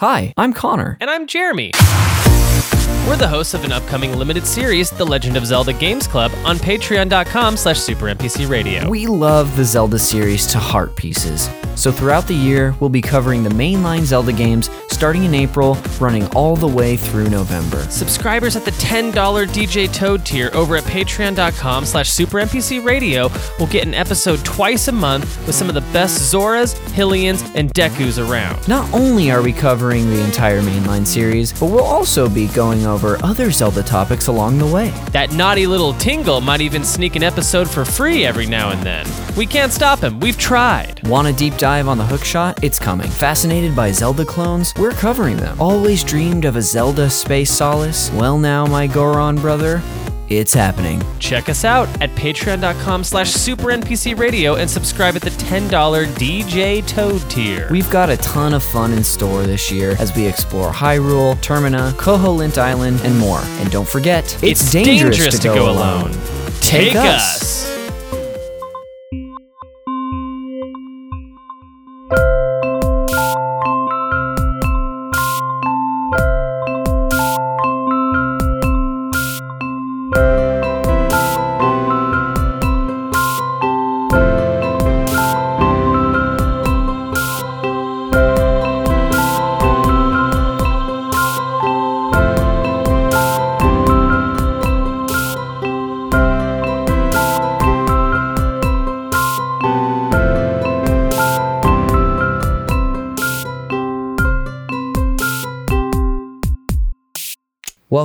Hi, I'm Connor. And I'm Jeremy. We're the hosts of an upcoming limited series, The Legend of Zelda Games Club, on patreon.com slash supernpcradio. We love the Zelda series to heart pieces. So throughout the year, we'll be covering the mainline Zelda games starting in April, running all the way through November. Subscribers at the $10 DJ Toad tier over at patreon.com slash supernpcradio will get an episode twice a month with some of the best Zoras, Hylians, and Dekus around. Not only are we covering the entire mainline series, but we'll also be going over other Zelda topics along the way. That naughty little Tingle might even sneak an episode for free every now and then. We can't stop him, we've tried. Want a deep dive on the hookshot? It's coming. Fascinated by Zelda clones? We're covering them. Always dreamed of a Zelda space solace? Well now, my Goron brother, it's happening. Check us out at patreon.com slash supernpcradio and subscribe at the $10 DJ Toad tier. We've got a ton of fun in store this year as we explore Hyrule, Termina, Koholint Island, and more. And don't forget, it's, dangerous, to, go, alone. Take us.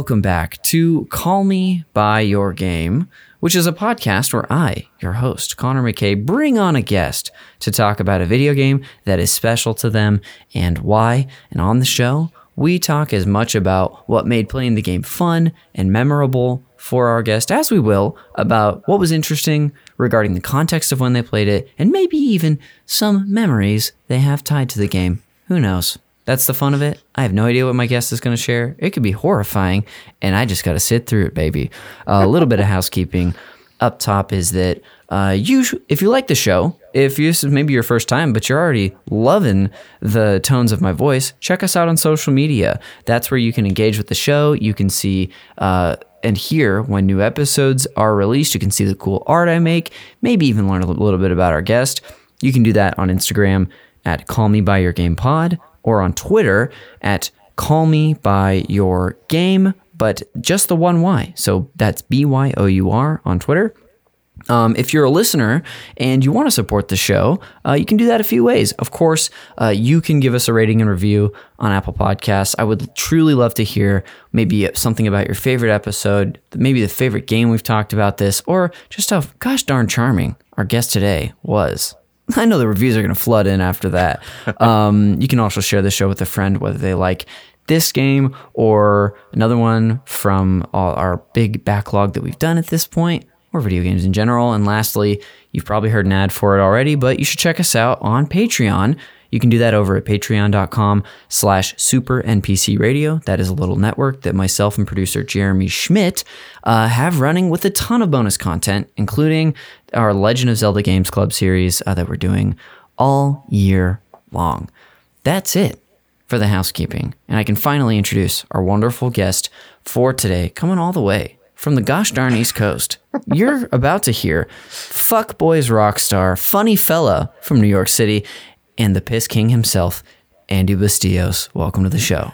Welcome back to Call Me By Your Game, which is a podcast where I, your host, Connor McKay, bring on a guest to talk about a video game that is special to them and why. And on the show, we talk as much about what made playing the game fun and memorable for our guest as we will about what was interesting regarding the context of when they played it and maybe even some memories they have tied to the game. Who knows? That's the fun of it. I have no idea what my guest is going to share. It could be horrifying, and I just got to sit through it, baby. Uh, a little bit of housekeeping up top is that uh, you, if you like the show, if this is maybe your first time, but you're already loving the tones of my voice, check us out on social media. That's where you can engage with the show. You can see uh, and hear when new episodes are released. You can see the cool art I make, maybe even learn a little bit about our guest. You can do that on Instagram at Call Me By Your Game Pod or on Twitter at Call Me By Your Game, but just the one Y. So that's B Y O U R on Twitter. Um, if you're a listener and you want to support the show, uh, you can do that a few ways. Of course, uh, you can give us a rating and review on Apple Podcasts. I would truly love to hear maybe something about your favorite episode, maybe the favorite game we've talked about this, or just how gosh darn charming our guest today was. I know the reviews are going to flood in after that. Um, you can also share the show with a friend, whether they like this game or another one from all our big backlog that we've done at this point, or video games in general. And lastly, you've probably heard an ad for it already, but you should check us out on Patreon. You can do that over at patreon.com slash super NPC radio. That is a little network that myself and producer Jeremy Schmidt uh, have running with a ton of bonus content, including our Legend of Zelda Games Club series uh, that we're doing all year long. That's it for the housekeeping. And I can finally introduce our wonderful guest for today, coming all the way from the gosh darn East Coast. You're about to hear Fuck Boys rock star, funny fella from New York City, and the piss king himself, Andy Bustillos. Welcome to the show.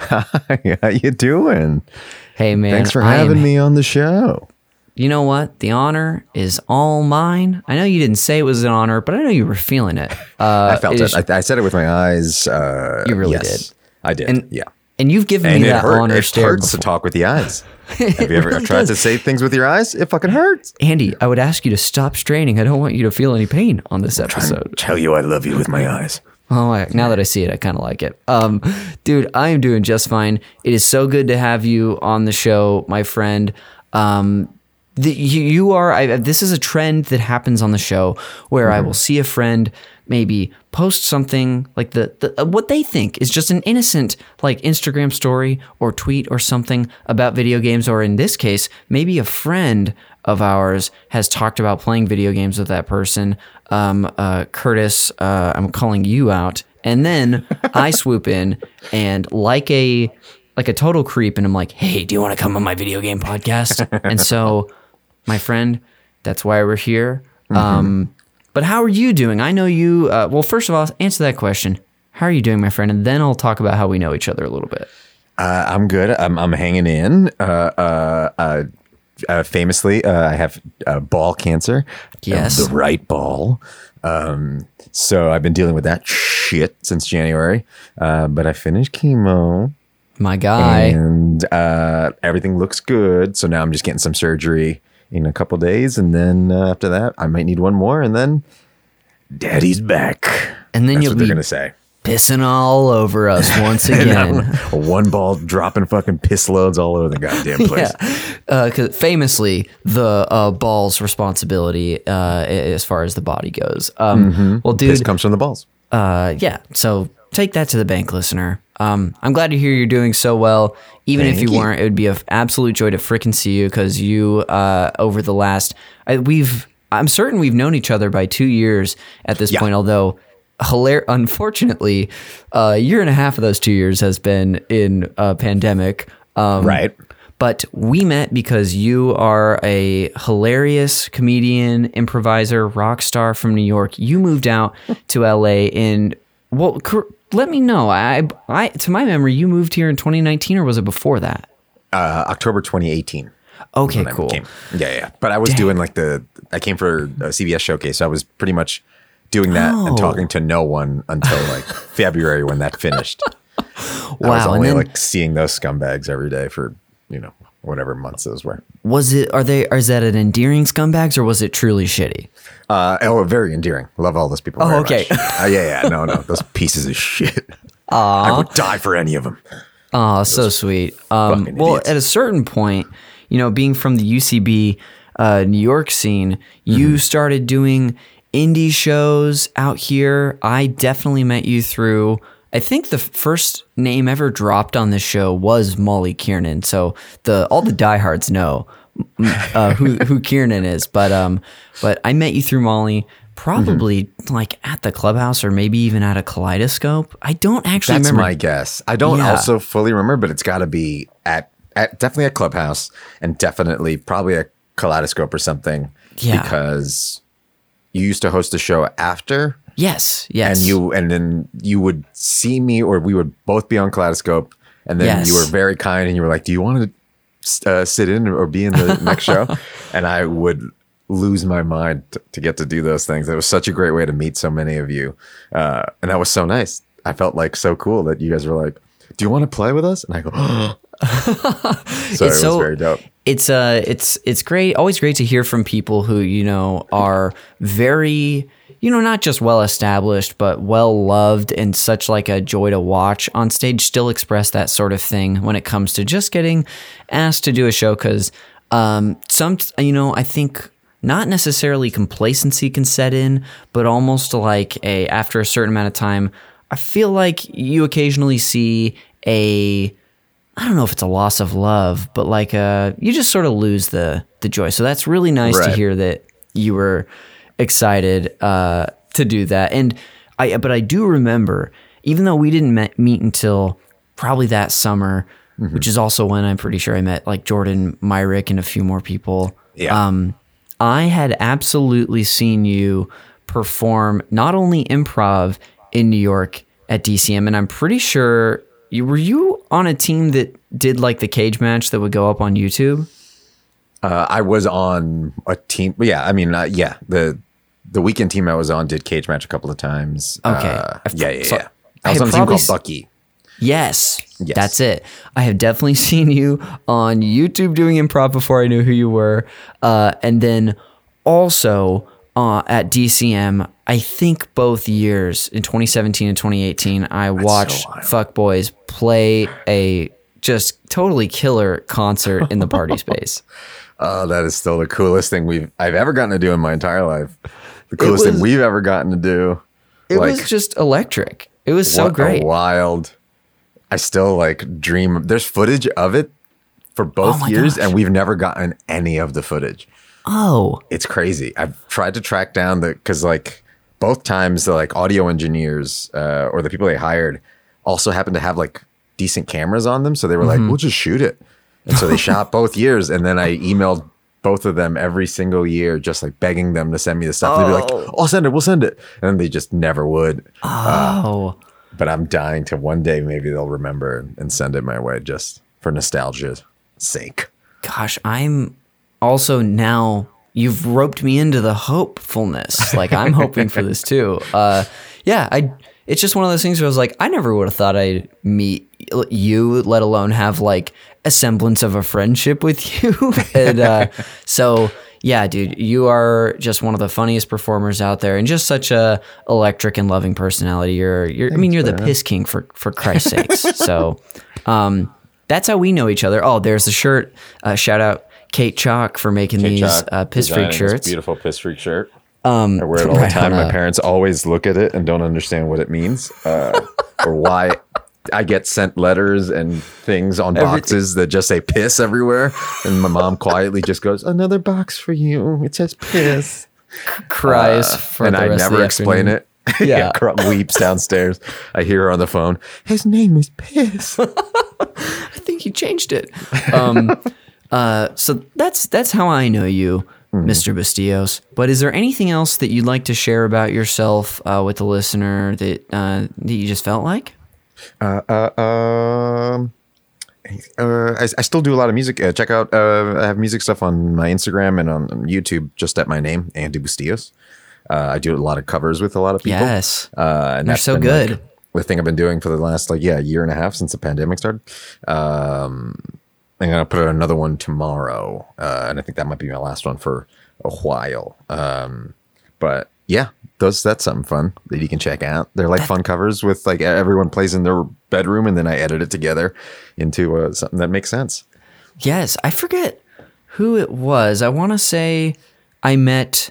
Hi, how you doing? Hey man, Thanks for I am- having me on the show. You know what? The honor is all mine. I know you didn't say it was an honor, but I know you were feeling it. Uh, I felt it. I, I said it with my eyes. Uh, You really yes, did. I did. And- yeah. and you've given And me that hurt. honor It stare hurts to talk with the eyes. Have you ever really tried does. to say things with your eyes? It fucking hurts. Andy, I would ask you to stop straining. I don't want you to feel any pain on this episode. Tell you I love you with my eyes. Oh, I, now that I see it, I kind of like it. Um, dude, I am doing just fine. It is so good to have you on the show, my friend. Um, the, you, you are. I, this is a trend that happens on the show where I will see a friend maybe post something like the, the uh, what they think is just an innocent like Instagram story or tweet or something about video games, or in this case, maybe a friend of ours has talked about playing video games with that person. Um, uh, Curtis, uh, I'm calling you out And then I swoop in and like a like a total creep and I'm like, "Hey, do you want to come on my video game podcast?" and so my friend, that's why we're here. Um but how are you doing? I know you uh, well, first of all, answer that question. How are you doing, my friend? And then I'll talk about how we know each other a little bit. Uh, I'm good. I'm, I'm hanging in. Uh, uh, uh, uh, famously, uh, I have uh, ball cancer. Yes. Uh, the right ball. Um, so I've been dealing with that shit since January. Uh, but I finished chemo My guy. and uh, everything looks good. So now I'm just getting some surgery in a couple days. And then uh, after that, I might need one more. And then daddy's back. And then That's you'll what they're be going to say. pissing all over us once again. One ball dropping fucking piss loads all over the goddamn place. Yeah, because famously the uh, ball's responsibility uh, as far as the body goes. Um, Well, Piss comes from the balls. uh, yeah. So take that to the bank, listener. Um, I'm glad to hear you're doing so well. Even if you you. weren't, it would be an absolute joy to frickin' see you because you uh, over the last I, we've I'm certain we've known each other by two years at this Yeah. point. Although hilar- unfortunately, uh, a year and a half of those two years has been in a pandemic. Um, Right. but we met because you are a hilarious comedian, improviser, rock star from New York. You moved out to LA in well, cor- let me know. I, I, to my memory, you moved here in 2019, or was it before that? Uh, October 2018. Okay, cool. Yeah, yeah. But I was doing like the, I came for a CBS showcase. So I was pretty much doing that Oh. and talking to no one until like February when that finished. Wow. I was only then- like seeing those scumbags every day for, you know, whatever months those were. Was it? Are they? Is that an endearing scumbags, or was it truly shitty? Uh, oh, very endearing. Love all those people. Oh, okay. Uh, yeah, yeah. No, no. Those pieces of shit. I would die for any of them. Oh, so sweet. Um, well, idiots. at a certain point, you know, being from the UCB uh, New York scene, Mm-hmm. you started doing indie shows out here. I definitely met you through. I think the first name ever dropped on this show was Molly Kiernan. So the all the diehards know uh, who who Kiernan is. But um, but I met you through Molly. Probably Mm-hmm. like at the clubhouse or maybe even at a kaleidoscope. I don't actually That's remember. my guess. I don't Yeah. also fully remember, but it's got to be at, at definitely a Clubhouse and definitely probably a Kaleidoscope or something. Yeah. Because you used to host a show after, yes, yes. and you and then you would see me, or we would both be on Kaleidoscope, and then Yes. you were very kind, and you were like, "Do you want to uh, sit in or be in the next show?" And I would lose my mind t- to get to do those things. It was such a great way to meet so many of you, uh, and that was so nice. I felt like so cool that you guys were like, "Do you want to play with us?" And I go, so it was very dope. It's uh it's it's great always great to hear from people who, you know, are very you know, not just well established, but well loved and such like a joy to watch on stage still express that sort of thing when it comes to just getting asked to do a show because um some you know, I think not necessarily complacency can set in, but almost like a after a certain amount of time, I feel like you occasionally see a I don't know if it's a loss of love, but like uh you just sort of lose the the joy. So that's really nice to hear that you were excited uh to do that. And I but I do remember even though we didn't met, meet until probably that summer, Mm-hmm. which is also when I'm pretty sure I met like Jordan Myrick and a few more people. Yeah. Um I had absolutely seen you perform not only improv in New York at DCM, and I'm pretty sure you were you on a team that did like the cage match that would go up on YouTube. Uh, I was on a team. Yeah, I mean, uh, yeah, the the weekend team I was on did cage match a couple of times. Okay. Uh, yeah, yeah, so yeah. I I was on a team called Bucky. Yes, Yes. that's it. I have definitely seen you on YouTube doing improv before I knew who you were, uh, and then also uh, at DCM. I think both years in 2017 and 2018, I watched wild. Fuck Boys play a just totally killer concert in the party space. Oh, that is still the coolest thing we've I've ever gotten to do in my entire life. The coolest was- thing we've ever gotten to do. It like was just electric. It was so great. wild. I still like dream. There's footage of it for both Oh years, gosh. and we've never gotten any of the footage. Oh, It's crazy. I've tried to track down the because like both times the like audio engineers uh, or the people they hired also happened to have like decent cameras on them, so they were like, "We'll just shoot it," and so they shot both years. And then I emailed both of them every single year, just like begging them to send me the stuff. They'd be like, Oh. "I'll send it. We'll send it," and then they just never would. Oh, But I'm dying to one day maybe they'll remember and send it my way just for nostalgia's sake. gosh, I'm also now you've roped me into the hopefulness. Like I'm hoping for this too. Uh, yeah, I. It's just one of those things where I was like, I never would have thought I'd meet you, let alone have like a semblance of a friendship with you. and uh, so, yeah, dude, you are just one of the funniest performers out there, and just such a electric and loving personality. You're, you're I mean, you're the piss king for for Christ's sakes. So, um, that's how we know each other. Oh, there's the shirt. Uh, shout out Kate Chalk for making these uh, piss freak shirts. Beautiful piss freak shirt. Um, I wear it all the time. My parents always look at it and don't understand what it means uh, or why I get sent letters and things on boxes that just say piss everywhere. And my mom quietly just goes, Another box for you. It says piss. Cries for Uh, and the I never explain afternoon. it. Yeah. cr- weeps downstairs. I hear her on the phone. His name is Piss. I think you changed it. Um, uh, so that's that's how I know you, Hmm. Mr. Bustillos. But is there anything else that you'd like to share about yourself uh, with the listener that uh, that you just felt like? Um, uh, I, I still do a lot of music. Uh, check out, uh, I have music stuff on my Instagram and on YouTube, just at my name, Andy Bustillos. Uh, I do a lot of covers with a lot of people. Yes. Uh, and They're so good. like, the thing I've been doing for the last like yeah year and a half since the pandemic started. Um, I'm gonna put out another one tomorrow, uh, and I think that might be my last one for a while. Um, but yeah, those that's something fun that you can check out. They're like fun covers with like everyone plays in their bedroom, and then I edit it together into uh, something that makes sense. Yes, I forget who it was. I want to say I met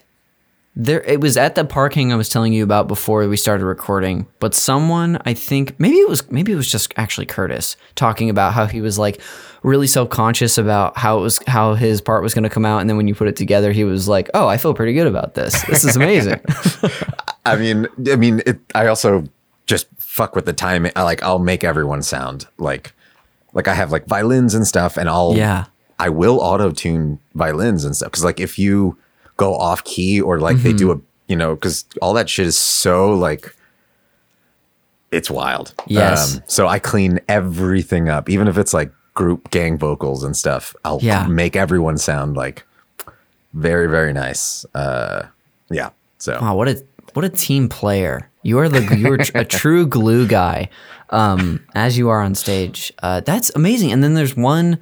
there. It was at the parking I was telling you about before we started recording. But someone, I think maybe it was maybe it was just actually Curtis talking about how he was like really self conscious about how it was how his part was going to come out, and then when you put it together, he was like, "Oh, I feel pretty good about this. This is amazing." I mean, I mean, it, I also just fuck with the timing. I like I'll make everyone sound like like I have like violins and stuff, and I'll Yeah. I will auto tune violins and stuff because like if you go off key or like they do a you know because all that shit is so like it's wild. Um, Yes. so I clean everything up, even if it's like group gang vocals and stuff. I'll Yeah. make everyone sound like very very nice. Uh, yeah. So Wow, what a what a team player! You are the you are a true glue guy, um, as you are on stage. Uh, that's amazing. And then there's one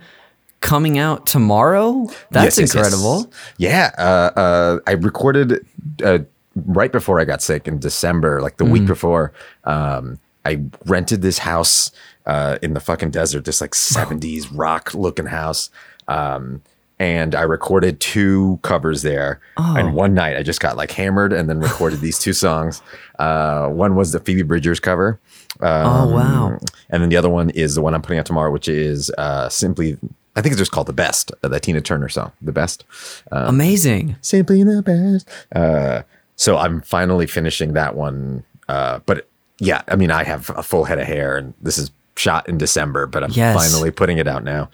coming out tomorrow. That's Yes, yes, yes. incredible. Yeah, uh, uh, I recorded uh, right before I got sick in December, like the Mm. week before. Um, I rented this house uh, in the fucking desert, this like '70s rock looking house. Um, and I recorded two covers there. Oh. And one night I just got like hammered and then recorded these two songs. Uh, one was the Phoebe Bridgers cover. Um, Oh wow! and then the other one is the one I'm putting out tomorrow, which is uh, simply, I think it's just called The Best, uh, the Tina Turner song, The Best. Amazing. Simply the Best. Uh, so I'm finally finishing that one. Uh, but yeah, I mean, I have a full head of hair and this is shot in December, but I'm Yes. finally putting it out now.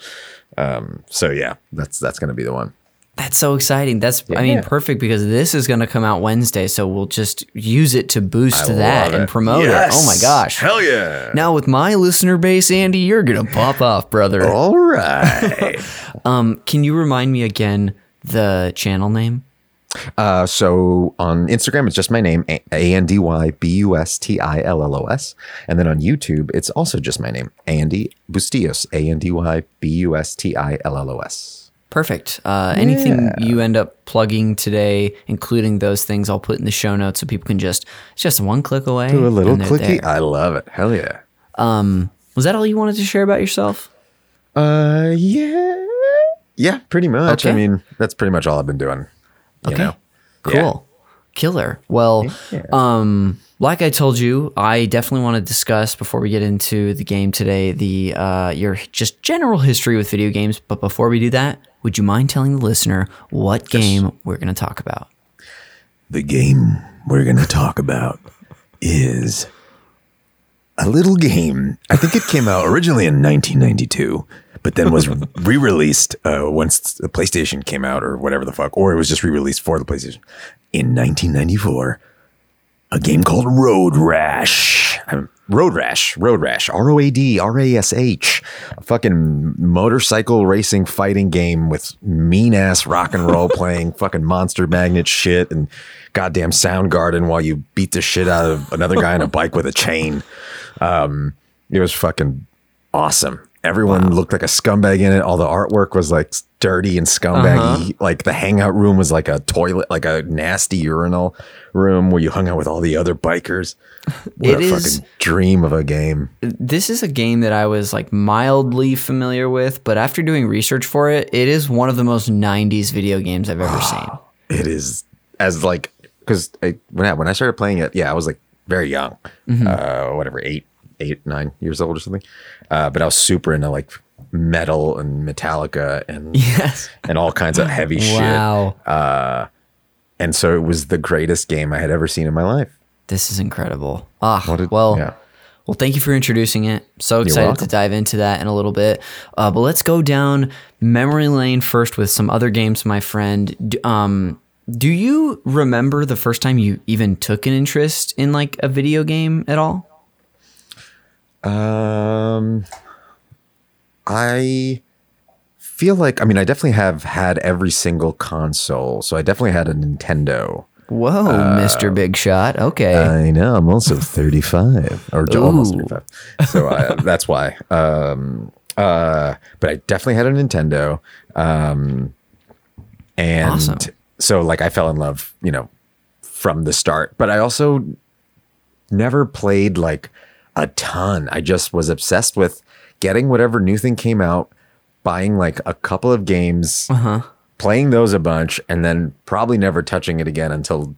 Um, so yeah, that's, that's going to be the one. That's so exciting. That's I mean Yeah. perfect because this is going to come out Wednesday, so we'll just use it to boost that and promote it. Oh my gosh! Hell yeah. Now with my listener base, Andy, you're gonna pop off, brother. All right. Um, can you remind me again the channel name? Uh, so on Instagram, it's just my name, A N D Y B U S T I L L O S. And then on YouTube, it's also just my name, Andy Bustillos, A N D Y B U S T I L L O S. Perfect. Uh, anything you end up plugging today, including those things, I'll put in the show notes so people can just it's just one click away. Do a little clicky. there. I love it. Hell yeah. Was that all you wanted to share about yourself? Uh, yeah. Yeah, pretty much. I mean, that's pretty much all I've been doing. You Okay. know? Cool. Killer. Well, um, like I told you, I definitely want to discuss before we get into the game today the uh, your just general history with video games. But before we do that, would you mind telling the listener what game we're going to talk about? The game we're going to talk about is a little game. I think it came out originally in 1992, but then was re released uh, once the PlayStation came out or whatever the fuck, or it was just re released for the PlayStation in 1994. A game called Road Rash. Um, Road Rash, Road Rash, R O A D R A S H, a fucking motorcycle racing fighting game with mean ass rock and roll playing fucking monster magnet shit and goddamn Soundgarden while you beat the shit out of another guy on a bike with a chain. Um, it was fucking awesome. Everyone looked like a scumbag in it. All the artwork was like dirty and scumbaggy. Like the hangout room was like a toilet, like a nasty urinal room where you hung out with all the other bikers. What It a is- fucking dream of a game. This is a game that I was like mildly familiar with, but after doing research for it, it is one of the most 90s video games I've ever seen. It is as like because when I, when I started playing it, yeah, I was like very young, uh, whatever, eight, eight, nine years old or something. Uh, but I was super into like metal and Metallica and Yes. and all kinds of heavy shit. Wow. And so it was the greatest game I had ever seen in my life. This is incredible. Ah, did- well, yeah. well, thank you for introducing it. So excited to dive into that in a little bit. Uh, but let's go down memory lane first with some other games, my friend. D- Um, do you remember the first time you even took an interest in like a video game at all? Um, I feel like I mean I definitely have had every single console, so I definitely had a Nintendo. Whoa, Uh, Mr. Big Shot. Okay. I know. I'm also 35 or j- almost 35. So I, that's why. Um, uh, but I definitely had a Nintendo. Um, and Awesome. so like I fell in love, you know, from the start, but I also never played like a ton. I just was obsessed with getting whatever new thing came out, buying like a couple of games, Uh-huh. playing those a bunch, and then probably never touching it again until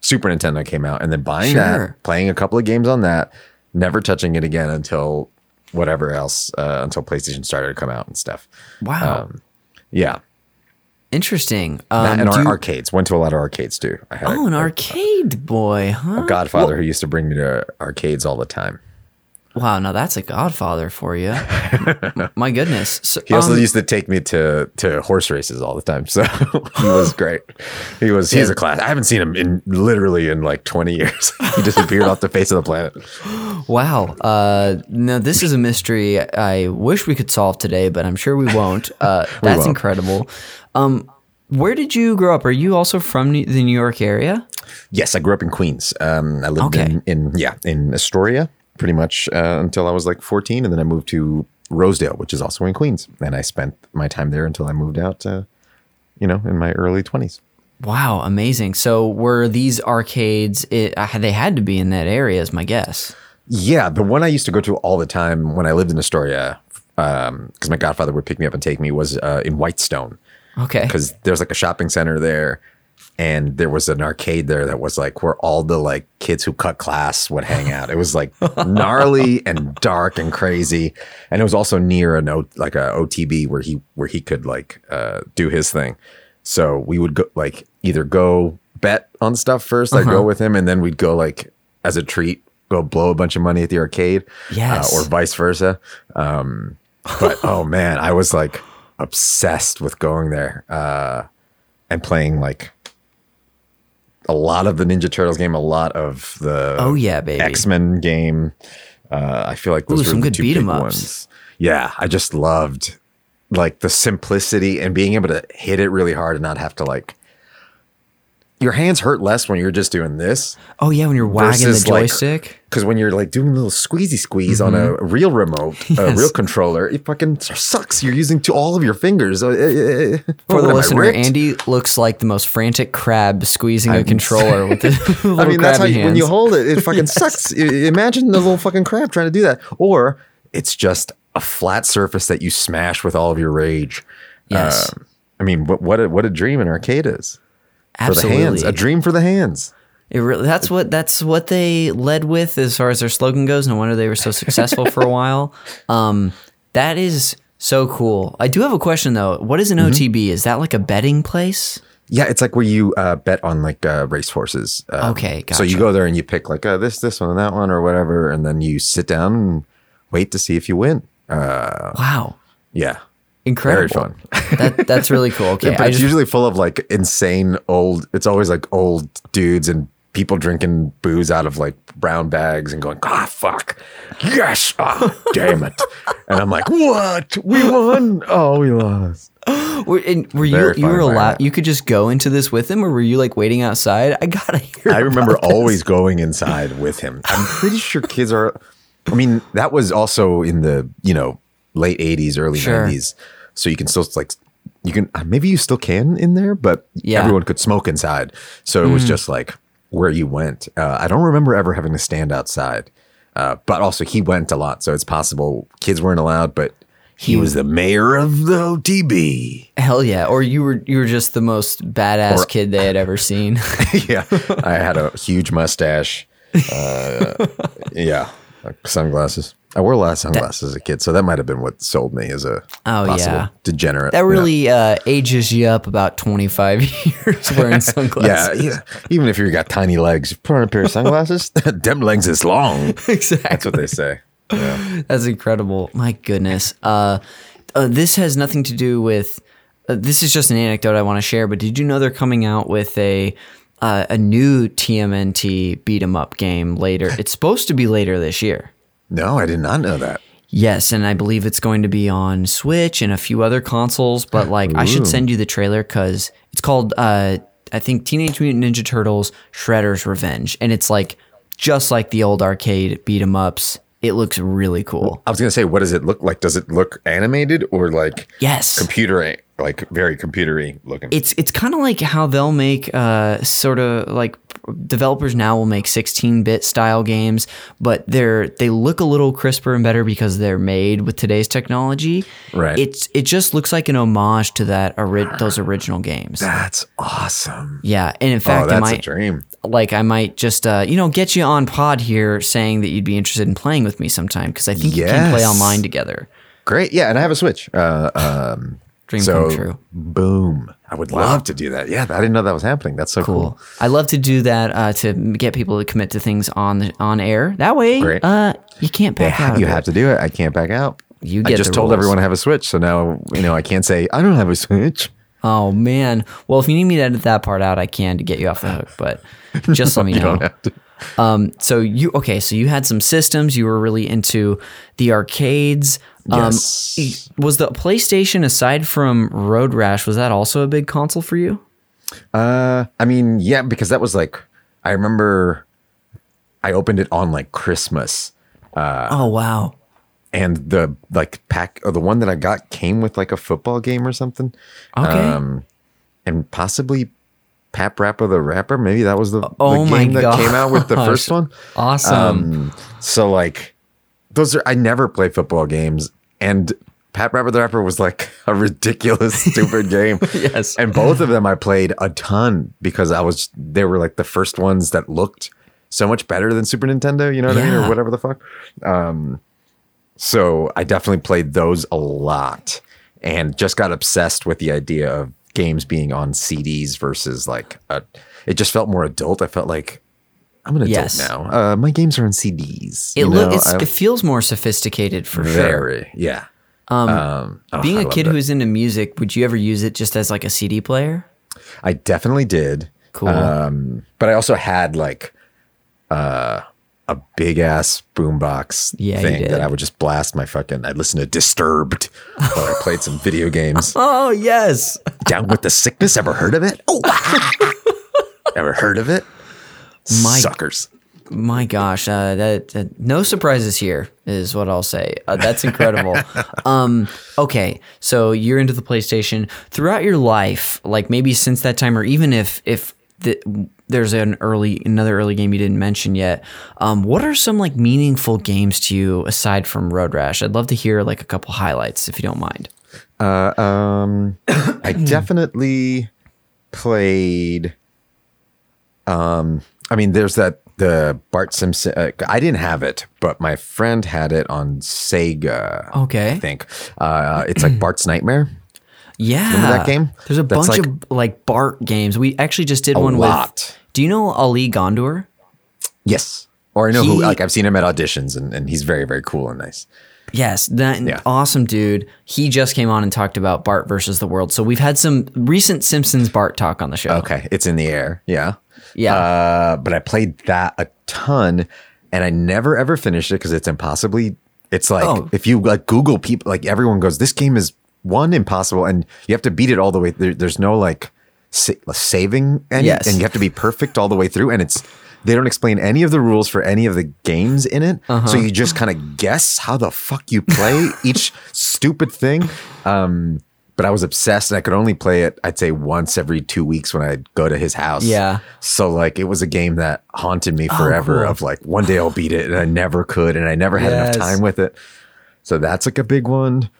Super Nintendo came out, and then buying Sure. that, playing a couple of games on that, never touching it again until whatever else, uh, until PlayStation started to come out and stuff. wow. Um, yeah, Interesting. Um, That and our you- arcades. Went to a lot of arcades too. I had oh, a, an a- arcade boy, huh? a Godfather who used to bring me to arcades all the time. Wow, now that's a Godfather for you. My goodness. So, He also um, used to take me to to horse races all the time. So he was great. He was he's a class. I haven't seen him in literally in like 20 years. he disappeared off the face of the planet. Wow. Uh, now this is a mystery I wish we could solve today, but I'm sure we won't. Uh, that's won't. incredible. Um, where did you grow up? Are you also from New- the New York area? Yes, I grew up in Queens. Um, I lived Okay. in, in yeah in Astoria pretty much uh, until I was like 14, and then I moved to Rosedale, which is also in Queens, and I spent my time there until I moved out. Uh, you know, in my early 20s. Wow, amazing. So were these arcades? It, uh, they had to be in that area, is my guess. Yeah, the one I used to go to all the time when I lived in Astoria, because my godfather would pick me up and take me, was uh, in Whitestone. Okay. Because there's like a shopping center there, and there was an arcade there that was like where all the like kids who cut class would hang out. It was like gnarly and dark and crazy, and it was also near an o, like a OTB where he where he could like uh, do his thing. So we would go like either go bet on stuff 1st I'd go with him, and then we'd go like as a treat go blow a bunch of money at the arcade, Yes. uh, or vice versa. Um, but oh man, I was like obsessed with going there uh, and playing like a lot of the Ninja Turtles game, a lot of the Oh, yeah, baby. X Men game. Uh, I feel like those Ooh, were some good two beat 'em big ups. ones. Yeah, I just loved like the simplicity and being able to hit it really hard and not have to like. Your hands hurt less when you're just doing this Oh yeah, when you're wagging the joystick. because when you're like doing a little squeezy squeeze on a real remote, a Mm-hmm. Real controller, it fucking sucks. You're using to all of your fingers. Uh, uh, uh, For the listener. Andy looks like the most frantic crab squeezing a controller with the little I mean, that's how you, when you hold it, it fucking sucks. Imagine the little fucking crab trying to do that, or it's just a flat surface that you smash with all of your rage. Yes. Um, I mean, what what a, what a dream an arcade is for Absolutely. the hands. A dream for the hands. It really, that's what that's what they led with as far as their slogan goes. No wonder they were so successful for a while. Um, that is so cool. I do have a question though. What is an Mm-hmm. OTB? Is that like a betting place? Yeah, it's like where you uh, bet on like uh, race horses. Um, Okay, So you go there and you pick like uh, this, this one, and that one, or whatever, and then you sit down and wait to see if you win. Uh, Wow. yeah, Incredible. very fun. That that's really cool. Okay. but it's just, usually full of like insane old. It's always like old dudes and people drinking booze out of like brown bags and going, ah, fuck, yes, ah, damn it. And I'm like, what? We won? Oh, we lost. were, and were you Very you were allowed you could just go into this with him or were you like waiting outside? I gotta hear I remember always going inside with him. I'm pretty sure kids are. I mean, that was also in the you know late '80s, early Sure. '90s, so you can still like you can uh, maybe you still can in there, but Yeah. everyone could smoke inside. So it was just like where you went. Uh, I don't remember ever having to stand outside, uh, but also he went a lot, so it's possible kids weren't allowed, but. He was the mayor of the OTB. Hell yeah. Or you were you were just the most badass Or- kid they had ever seen. yeah, I had a huge mustache. Uh, yeah, like sunglasses. I wore a lot of sunglasses as a kid, so that might have been what sold me as a Oh, yeah. degenerate. That Yeah. really uh, ages you up about 25 years wearing sunglasses. yeah. Even if you got tiny legs, put on a pair of sunglasses. them legs is long. exactly. That's what they say. Yeah. That's incredible. My goodness. Uh, uh, this has nothing to do with. Uh, this is just an anecdote I want to share. But did you know they're coming out with a uh, a new TMNT beat 'em up game later? It's supposed to be later this year. No, I did not know that. Yes, and I believe it's going to be on Switch and a few other consoles. But like, I should send you the trailer because it's called, uh, I think, Teenage Mutant Ninja Turtles: Shredder's Revenge, and it's like just like the old arcade beat 'em ups. It looks really cool. I was gonna say, what does it look like? Does it look animated or like Yes, computer, like very computery looking? it's it's kind of like how they'll make uh sort of like developers now will make 16-bit style games but they're they look a little crisper and better because they're made with today's technology Right. it's it just looks like an homage to that ori- those original games That's awesome. yeah and in Oh, fact I that's a dream. like I might just uh you know get you on pod here saying that you'd be interested in playing with me sometime because I think you can play online together Great. Yeah, and I have a Switch. Uh, um, dream so come true boom. I would love to do that. Yeah, I didn't know that was happening. That's so cool. Cool. I love to do that uh, to get people to commit to things on the, on air. That way, uh, you can't back Yeah, out. you have it. to do it. I can't back out. You I just told everyone I have a Switch, so now you know I can't say I don't have a Switch. Oh man. Well, if you need me to edit that part out, I can to get you off the hook. But just let me You know. don't have to. Um, so you okay? So you had some systems. You were really into the arcades. Yes. Um, was the PlayStation aside from Road Rash? Was that also a big console for you? Uh, I mean, yeah, because that was like I remember I opened it on like Christmas, oh wow. and the like pack or the one that I got came with like a football game or something. Okay. Um, and possibly PaRappa the Rapper. Maybe that was the, Oh the my game that came out with the first one. awesome. Um, so like those are I never play football games and PaRappa the Rapper was like a ridiculous stupid game. Yes. And both of them I played a ton because I was they were like the first ones that looked so much better than Super Nintendo, you know what I mean? Or whatever the fuck. Um so I definitely played those a lot and just got obsessed with the idea of games being on CDs versus like a, it just felt more adult. I felt like I'm an adult Yes. now. Uh, my games are on CDs. it look know? it's, I- it feels more sophisticated for sure. yeah. Um, oh, Being I a kid who's into music, would you ever use it just as like a CD player? I definitely did. Cool. Um, but I also had like uh, a big ass boombox Yeah, thing that I would just blast my fucking. I'd listen to Disturbed while I played some video games. Oh yes. Down with the sickness. Ever heard of it? Oh, ever heard of it? My- Suckers. My gosh, uh, that, that no surprises here is what I'll say. Uh, that's incredible. um, okay, so you're into the PlayStation throughout your life, like maybe since that time, or even if if the, there's an early another early game you didn't mention yet. Um, what are some like meaningful games to you aside from Road Rash? I'd love to hear like a couple highlights if you don't mind. Uh, um, I definitely played. Um, I mean, there's that the Bart Simpson. Uh, I didn't have it, but my friend had it on Sega. Okay. I think uh, it's like Bart's Nightmare. Yeah. Remember that game? There's a That's bunch like of like Bart games. We actually just did a one lot. with. Do you know Ali Gondor? Yes. Or I know who like I've seen him at auditions and, and he's very, very cool and nice. Yes, that Yeah. awesome dude. He just came on and talked about Bart versus the world. So we've had some recent Simpsons Bart talk on the show. Okay. It's in the air. Yeah. Yeah. Uh, but I played that a ton and I never ever finished it because it's impossibly it's like Oh. if you like Google people like everyone goes, this game is one impossible and you have to beat it all the way. There, there's no like sa- saving any, Yes. and you have to be perfect all the way through. And it's they don't explain any of the rules for any of the games in it. Uh-huh. So you just kind of guess how the fuck you play each stupid thing. Um, but I was obsessed and I could only play it, I'd say once every two weeks when I'd go to his house. Yeah. So like it was a game that haunted me forever Oh, cool. of like one day I'll beat it and I never could and I never had Yes. enough time with it. So that's like a big one.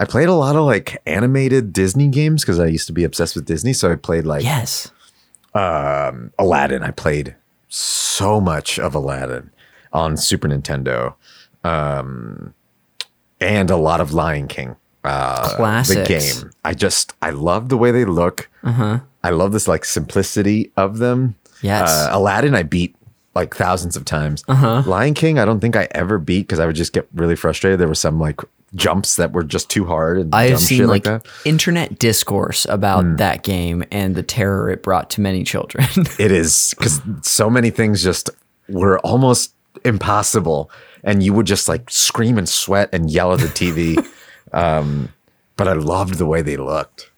I played a lot of like animated Disney games because I used to be obsessed with Disney. So I played like Yes. Aladdin. I played so much of Aladdin on Super Nintendo. Um and a lot of Lion King. Uh Classics. the game. I just I love the way they look. Uh-huh. I love this like simplicity of them. Yes. Uh, Aladdin I beat like thousands of times. Uh-huh. Lion King I don't think I ever beat because I would just get really frustrated. There were some like jumps that were just too hard and I've dumb seen like, like, internet discourse about Hmm. that game and the terror it brought to many children. It is because so many things just were almost impossible, and you would just like scream and sweat and yell at the TV. um, but I loved the way they looked.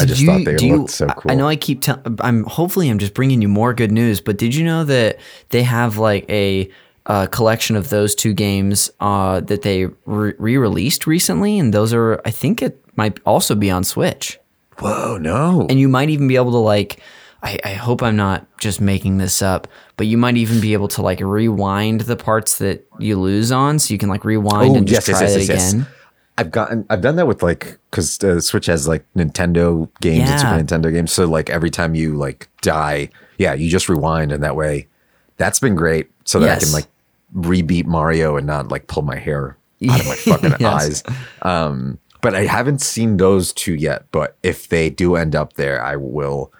I just Did thought they do you- looked so cool. I know I keep telling. I'm hopefully I'm just bringing you more good news. But did you know that they have like a, uh collection of those two games uh, that they re- re-released recently, and those are I think it might also be on Switch, Whoa, no! and you might even be able to like. I, I hope I'm not just making this up, but you might even be able to like rewind the parts that you lose on, so you can like rewind Oh, and just yes, try yes, it yes, yes, yes. I've gotten I've done that with like because uh, Switch has like Nintendo games and Super Nintendo games. So like every time you like die, yeah, you just rewind, and that way, that's been great. So that I can like rebeat Mario and not like pull my hair out of my fucking Yes. eyes. Um, but I haven't seen those two yet. But if they do end up there, I will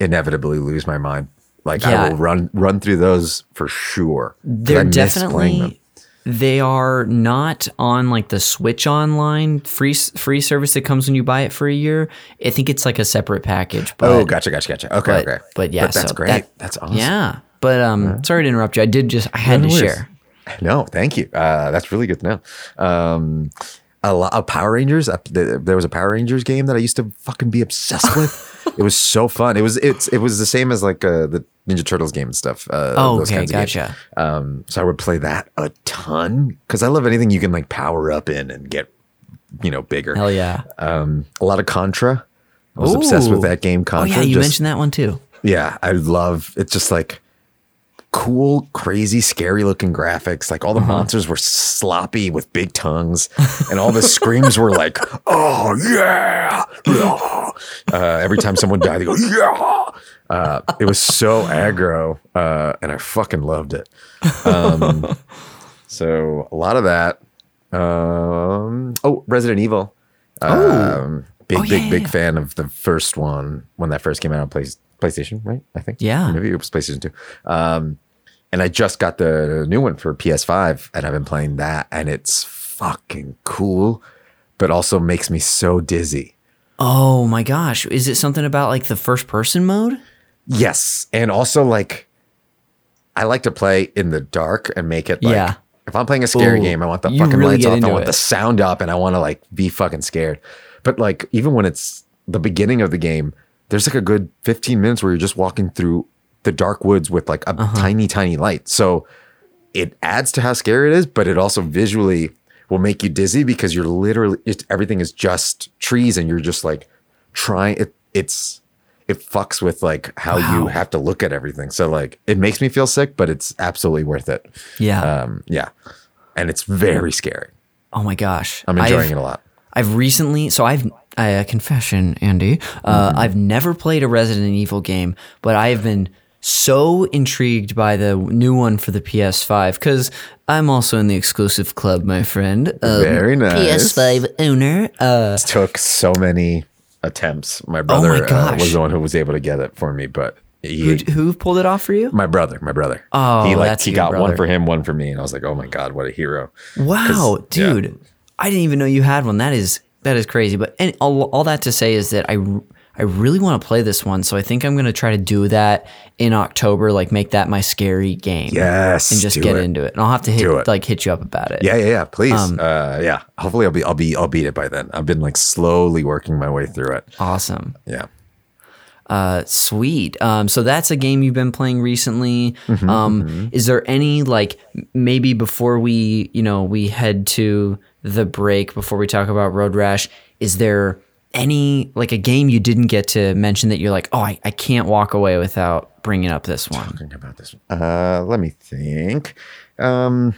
inevitably lose my mind. Like Yeah. I will run run through those for sure. They're miss playing them. definitely they are not on like the Switch Online free free service that comes when you buy it for a year. I think it's like a separate package. But, Oh, gotcha, gotcha, gotcha. Okay, but, okay. but yeah, that's so great. that- that's awesome. Yeah, but um, sorry to interrupt you. I did just I had No to worries. share. No, thank you. Uh, that's really good to know. Um, a lot of Power Rangers. Uh, there was a Power Rangers game that I used to fucking be obsessed with. it was so fun. It was it's it was the same as like uh, the Ninja Turtles game and stuff. Uh, Oh, those okay, kinds of games. gotcha. Um, so I would play that a ton because I love anything you can like power up in and get you know bigger. Hell yeah! Um, a lot of Contra. I was obsessed with that game. Oh yeah, you Just- mentioned that one too. yeah, I love it's just like cool, crazy, scary looking graphics. Like all the monsters were sloppy with big tongues, and all the screams were like, "Oh yeah!" yeah." Uh, every time someone died, they go, "Yeah!" Uh, it was so aggro, uh, and I fucking loved it. Um, so a lot of that. Um, oh, Resident Evil. Um, big, Oh, big, yeah, big yeah. fan of the first one when that first came out on Play, PlayStation, right? I think. Yeah. Or Maybe it was PlayStation 2. Um, and I just got the new one for PS5 and I've been playing that and it's fucking cool, but also makes me so dizzy. Oh my gosh, is it something about like the first person mode? Yes. And also like I like to play in the dark and make it like Yeah. if I'm playing a scary Ooh, game, I want the fucking really lights off. I want it. the sound up and I want to like be fucking scared. But like even when it's the beginning of the game, there's like a good 15 minutes where you're just walking through the dark woods with like a Uh-huh. tiny, tiny light. So it adds to how scary it is, but it also visually will make you dizzy because you're literally it, everything is just trees and you're just like trying it it's it fucks with like how you have to look at everything. So like it makes me feel sick, but it's absolutely worth it. Yeah. Um yeah. And it's very scary. oh my gosh, I'm enjoying I've- it a lot. I've recently, so I've a confession, Andy. Uh, Mm-hmm. I've never played a Resident Evil game, but I have been so intrigued by the new one for the PS5 because I'm also in the exclusive club, my friend. Um, Very nice. PS5 owner. Uh, took so many attempts. My brother uh, was the one who was able to get it for me, but he, Who, who pulled it off for you? my brother, my brother. Oh, he like that's he got brother. one for him, one for me, and I was like, oh my god, what a hero! Wow, 'Cause, yeah. dude, I didn't even know you had one. That is that is crazy. But and all, all that to say is that I I really want to play this one, so I think I'm gonna try to do that in October. Like make that my scary game. Yes, and just get it. into it. And I'll have to hit it. like hit you up about it. Yeah, yeah, yeah. Please, Um, uh, yeah. Hopefully, I'll be, I'll be, I'll beat it by then. I've been like slowly working my way through it. Awesome. Yeah. Uh, sweet. Um, so that's a game you've been playing recently. Mm-hmm, um, is there any like maybe before we you know we head to the break before we talk about Road Rash? Is there any like a game you didn't get to mention that you're like, oh, I, I can't walk away without bringing up this one? Think about this. one. Uh, let me think. Um,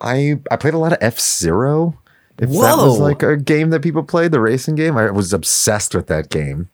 I I played a lot of F Zero. If that was like a game that people played, the racing game, I was obsessed with that game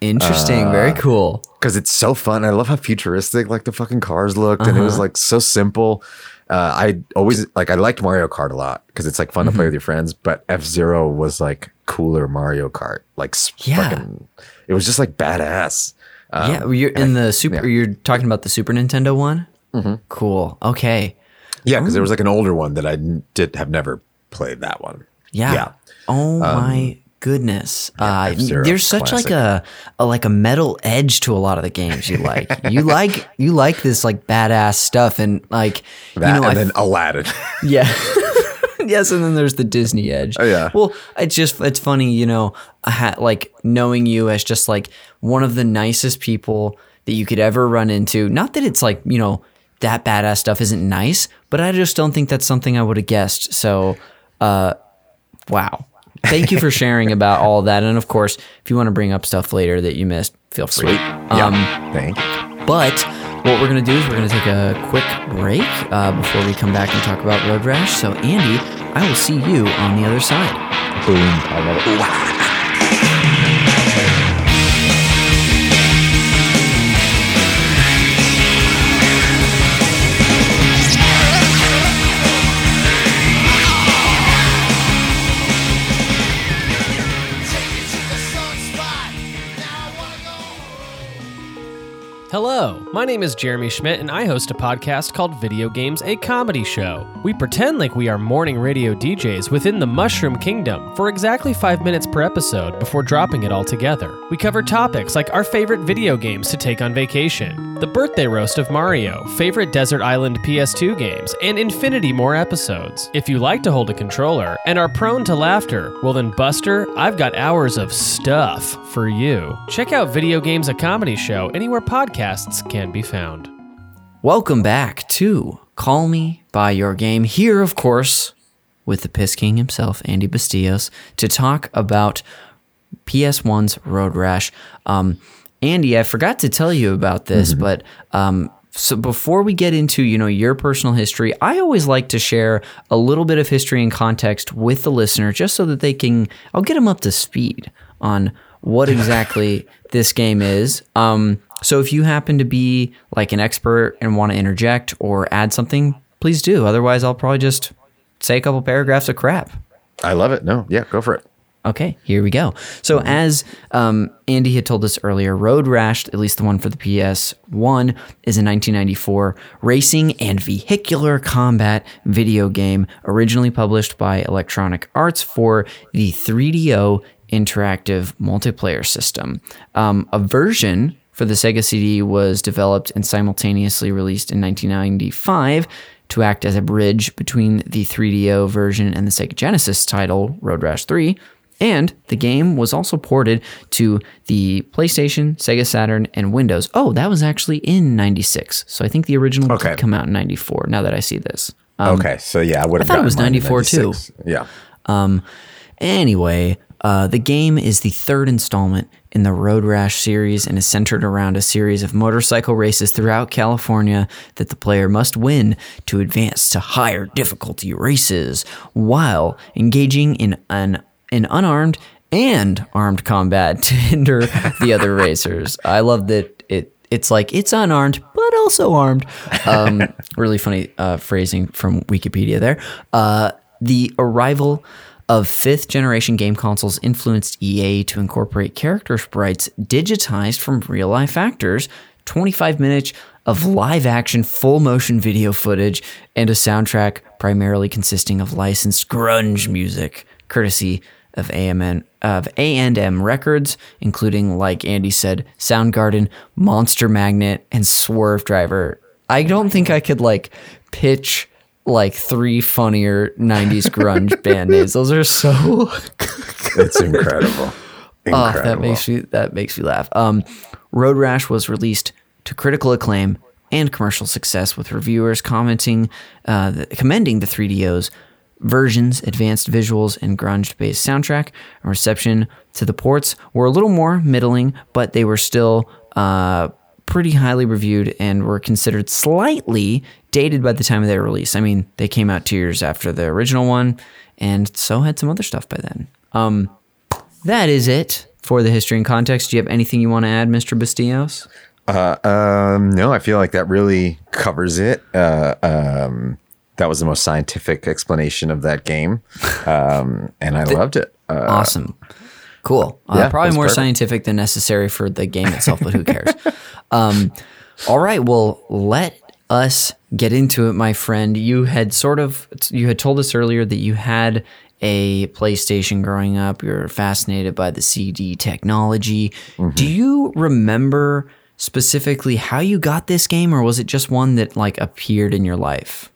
Interesting. Very Uh, cool. because it's so fun. I love how futuristic like the fucking cars looked, and it Uh-huh. was like so simple. Uh, I always like I liked Mario Kart a lot because it's like fun to Mm-hmm. play with your friends. But F Zero was like cooler Mario Kart. Like Yeah. fucking, it was just like badass. Um, yeah, you're in the super. You're talking about the Super Nintendo one. Mm-hmm. Cool. Okay. Yeah, because there was like an older one that I did have never played that one. Yeah. Yeah. Um, Oh my goodness. uh, there's such like a, a like a metal edge to a lot of the games you like. you like you like this like badass stuff and like That you know and I then Aladdin. yeah. yes, and then there's the Disney edge. Oh, yeah. Well, it's just it's funny, you know, had like knowing you as just like one of the nicest people that you could ever run into. Not that it's like, you know, that badass stuff isn't nice, but I just don't think that's something I would have guessed. So, uh wow. Thank you for sharing about all that. And of course, if you want to bring up stuff later that you missed, feel free. Sweet. Um, yeah. Thank you. but what we're going to do is we're going to take a quick break uh, before we come back and talk about Road Rash. So, Andy, I will see you on the other side. Boom. I love it. Hello, my name is Jeremy Schmidt, and I host a podcast called Video Games A Comedy Show. We pretend like we are morning radio DJs within the Mushroom Kingdom for exactly five minutes per episode before dropping it all together. We cover topics like our favorite video games to take on vacation, the birthday roast of Mario, favorite Desert Island PS2 games, and infinity more episodes. If you like to hold a controller and are prone to laughter, well then, Buster, I've got hours of stuff for you. Check out Video Games A Comedy Show anywhere podcasts can be found. Welcome back to Call Me By Your Game. Here, of course, with the Piss King himself, Andy Bustillos, to talk about PS1's Road Rash. Um, Andy, I forgot to tell you about this, but um, so before we get into you know your personal history, I always like to share a little bit of history and context with the listener, just so that they can. I'll get them up to speed on what exactly this game is. Um, so if you happen to be like an expert and want to interject or add something, please do. Otherwise, I'll probably just say a couple paragraphs of crap. I love it. No, yeah, go for it. Okay, here we go. So, as um, Andy had told us earlier, Road Rash, at least the one for the PS1, is a 1994 racing and vehicular combat video game originally published by Electronic Arts for the 3DO interactive multiplayer system. Um, a version for the Sega CD was developed and simultaneously released in 1995 to act as a bridge between the 3DO version and the Sega Genesis title, Road Rash 3. And the game was also ported to the PlayStation, Sega Saturn, and Windows. Oh, that was actually in 96. So I think the original Okay. did come out in 94, now that I see this. Um, okay, so yeah, I would have. thought it was 94 too. 96. Yeah. Anyway, uh, the game is the third installment in the Road Rash series and is centered around a series of motorcycle races throughout California that the player must win to advance to higher difficulty races while engaging in an, unarmed and armed combat to hinder the other racers. I love that it it's like it's unarmed but also armed. Um, really funny uh, phrasing from Wikipedia there. Uh, the arrival of fifth generation game consoles influenced EA to incorporate character sprites digitized from real life actors, 25 minutes of live action full motion video footage, and a soundtrack primarily consisting of licensed grunge music, courtesy of AMN of A&M Records, including like Andy said, Soundgarden, Monster Magnet, and Swervedriver. I don't think I could like pitch like three funnier 90s grunge band names. Those are so It's incredible. Oh, that makes me that makes me laugh. Um, Road Rash was released to critical acclaim and commercial success, with reviewers commenting, uh, the, commending the 3DO's versions, advanced visuals, and grunge-based soundtrack. And reception to the ports were a little more middling, but they were still uh, pretty highly reviewed and were considered slightly dated by the time of their release. I mean, they came out two years after the original one, and so had some other stuff by then. Um, that is it for the history and context. Do you have anything you want to add, Mr. Bustillos? Uh, um, no, I feel like that really covers it. Uh, um, that was the most scientific explanation of that game, um, and I loved it. Uh, Awesome. Cool. Uh, yeah, probably more perfect. scientific than necessary for the game itself, but who cares? um, all right. Well, let us get into it, my friend. You had sort of you had told us earlier that you had a PlayStation growing up. You're fascinated by the CD technology. Mm-hmm. Do you remember specifically how you got this game, or was it just one that like appeared in your life?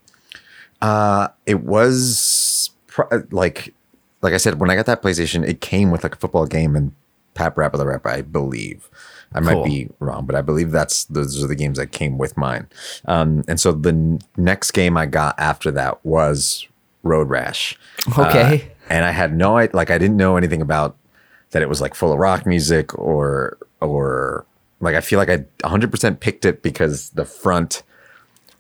Uh, it was pr- like, like I said, when I got that PlayStation, it came with like a football game and PaRappa the Rapper, I believe. I might Cool. be wrong, but I believe that's those are the games that came with mine. Um, and so the n- next game I got after that was Road Rash. Okay. Uh, and I had no idea, like I didn't know anything about that it was like full of rock music or or like I feel like I 100% picked it because the front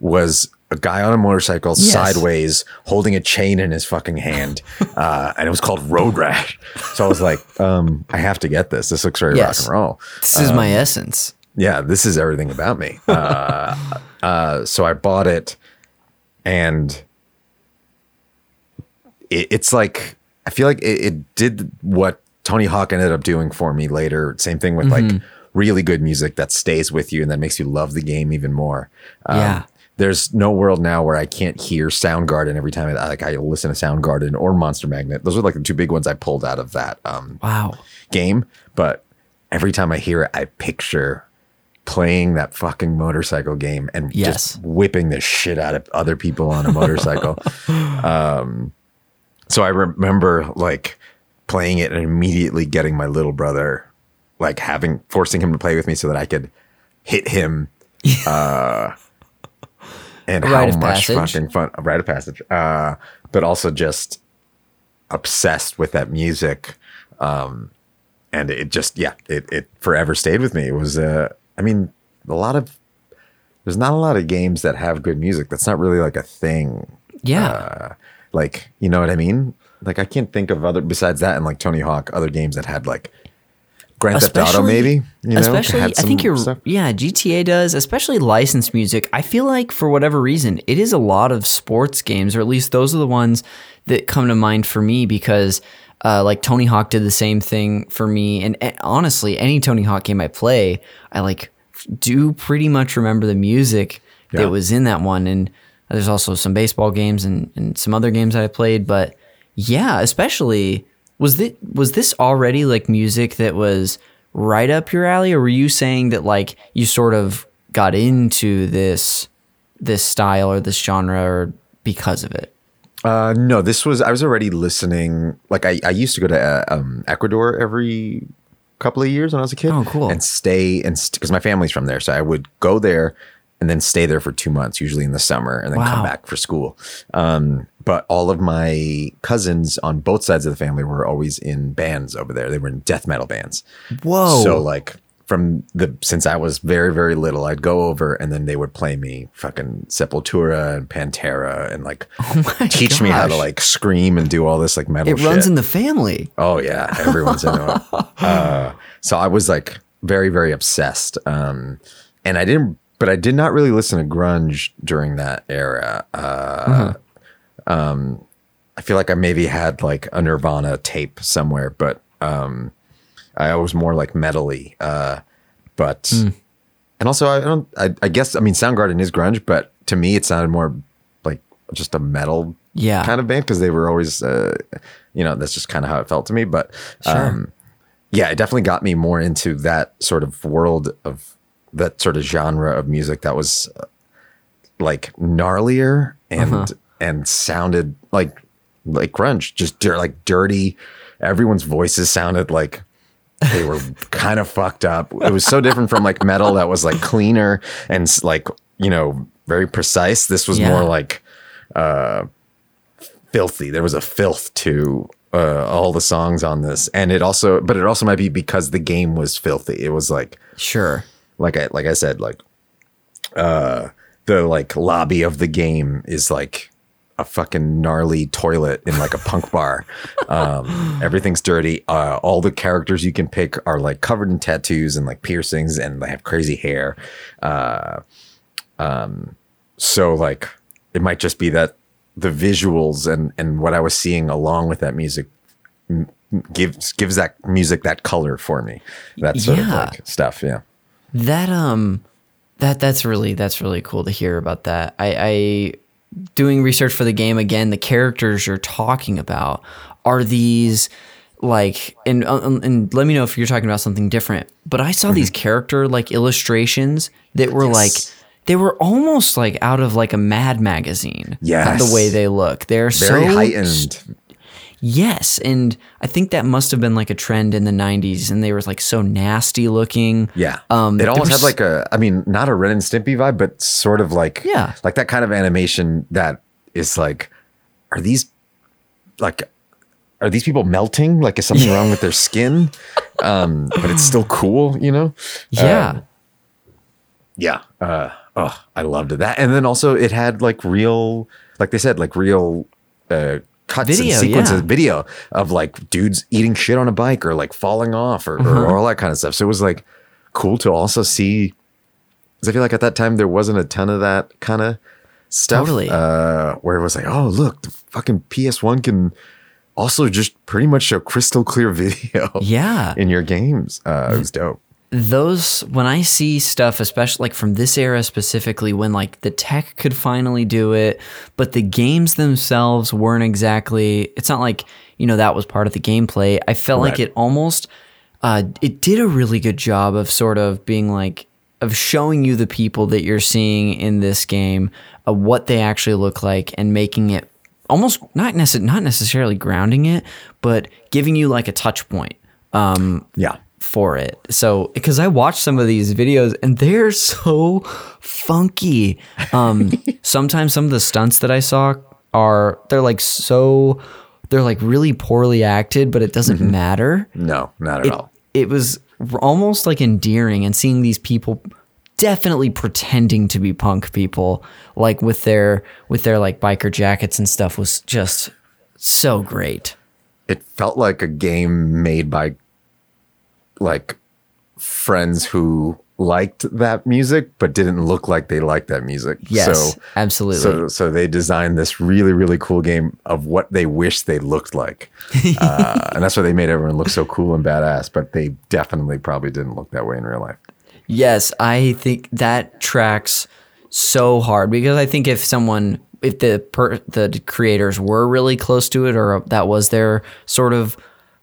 was a guy on a motorcycle Yes. sideways holding a chain in his fucking hand uh, and it was called road rash so i was like um, i have to get this this looks very Yes. rock and roll This is my essence. yeah this is everything about me uh, uh, so i bought it and it, it's like i feel like it, it did what tony hawk ended up doing for me later same thing with like really good music that stays with you and that makes you love the game even more Um, Yeah. There's no world now where I can't hear Soundgarden every time I, like I listen to Soundgarden or Monster Magnet. Those are like the two big ones I pulled out of that um, Wow. game. But every time I hear it, I picture playing that fucking motorcycle game and Yes. just whipping the shit out of other people on a motorcycle. um, so I remember like playing it and immediately getting my little brother, like having forcing him to play with me so that I could hit him. Uh, and how much passage. fucking fun, a rite of passage. Uh, but also just obsessed with that music. Um, and it just, yeah, it, it forever stayed with me. It was, uh, I mean, a lot of, there's not a lot of games that have good music. That's not really like a thing. Yeah. Uh, like, you know what I mean? Like, I can't think of other, besides that and like Tony Hawk, other games that had like Grand Theft Auto, Especially- maybe, you know, especially I think you're stuff. yeah, GTA does, especially licensed music. I feel like for whatever reason, it is a lot of sports games, or at least those are the ones that come to mind for me because uh, like Tony Hawk did the same thing for me. And eh, honestly, any Tony Hawk game I play, I like do pretty much remember the music Yeah. that was in that one. And there's also some baseball games and, and some other games that I played, but yeah, especially was this was this already like music that was right up your alley, or were you saying that like you sort of got into this this style or this genre or because of it? Uh, no, this was I was already listening. Like I, I used to go to uh, um, Ecuador every couple of years when I was a kid. Oh, cool. And stay and because my family's from there, so I would go there and then stay there for two months, usually in the summer, and then Wow. come back for school. Um, but all of my cousins on both sides of the family were always in bands over there. They were in death metal bands. Whoa! So like from the since I was very very little, I'd go over and then they would play me fucking Sepultura and Pantera and like teach me how to Oh like scream and do all this like metal. it runs shit. in the family. Oh yeah, everyone's in it. Uh, so I was like very very obsessed, um, and I didn't, but I did not really listen to grunge during that era. Uh, Mm-hmm. um, I feel like I maybe had like a Nirvana tape somewhere, but um, I was more like metally. Uh, but Hmm. and also I don't. I, I guess I mean Soundgarden is grunge, but to me it sounded more like just a metal Yeah. kind of band because they were always, uh, you know, that's just kind of how it felt to me. But um, yeah, it definitely got me more into that sort of world of that sort of genre of music that was uh, like gnarlier and Uh-huh. and sounded like like grunge, just dir- like dirty. Everyone's voices sounded like they were kind of fucked up. It was so different from like metal that was like cleaner and like you know very precise. This was Yeah. more like uh, filthy. There was a filth to uh, all the songs on this, and it also, but it also might be because the game was filthy. It was like Sure. Like I like I said, like uh the like lobby of the game is like a fucking gnarly toilet in like a punk bar. Um everything's dirty. Uh all the characters you can pick are like covered in tattoos and like piercings and they have crazy hair. Uh um so like it might just be that the visuals and and what I was seeing along with that music m- gives gives that music that color for me. That sort Yeah. of like stuff, yeah. That um that that's really that's really cool to hear about that. I, I doing research for the game again, the characters you're talking about are these like and um, and let me know if you're talking about something different. But I saw these character like illustrations that were like they were almost like out of like a Mad magazine. Yes. the way they look, they're Very so heightened. Yes, and I think that must have been like a trend in the '90s, and they were like so nasty looking. Yeah. um, it almost was- had like a, I mean, not a Ren and Stimpy vibe, but sort of like, Yeah. like that kind of animation that is like, are these like, are these people melting? Like, is something wrong with their skin? Um, but it's still cool, you know? yeah, Yeah. Uh, oh, I loved. That. And then also it had like real, like they said, like real, uh, cuts Video, and sequences, yeah. video of like dudes eating shit on a bike or like falling off or, Uh-huh. or all that kind of stuff. So it was like cool to also see. Because I feel like at that time there wasn't a ton of that kind of stuff. Totally. Uh, where it was like, oh look, the fucking PS1 can also just pretty much show crystal clear video. yeah. In your games, uh, it was dope. Those when I see stuff, especially like from this era specifically, when like the tech could finally do it, but the games themselves weren't exactly. It's not like you know that was part of the gameplay. I felt like it almost uh, it did a really good job of sort of being like of showing you the people that you're seeing in this game, of what they actually look like, and making it almost not necess- not necessarily grounding it, but giving you like a touch point Yeah. For it. So because I watched some of these videos and they're so funky. Um sometimes some of the stunts that I saw are they're like so they're like really poorly acted, but it doesn't matter. No, not at It, all. it was almost like endearing and seeing these people definitely pretending to be punk people like with their with their like biker jackets and stuff was just so great. it felt like a game made by like friends who liked that music but didn't look like they liked that music. Yes, so, absolutely. So so they designed this really really cool game of what they wish they looked like, uh, and that's why they made everyone look so cool and badass. But they definitely probably didn't look that way in real life. Yes, I think that tracks so hard because I think if someone, if the per, the creators were really close to it, or that was their sort of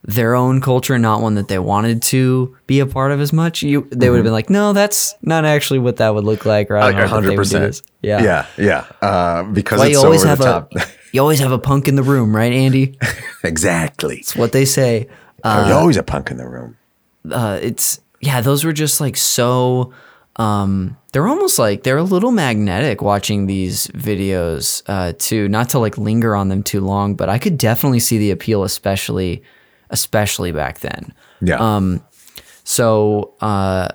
their own culture, not one that they wanted to be a part of as much, you they would have been like, no, that's not actually what that would look like, or I don't know how they would do this. Yeah, yeah, yeah. Uh, because you always have a you always have a punk in the room, right, Andy? exactly. It's what they say. There's always a punk in the room. uh, it's yeah, those were just like so. Um, they're almost like they're a little magnetic watching these videos uh, too. Not to like linger on them too long, but I could definitely see the appeal, especially especially back then. Yeah. Um, so uh,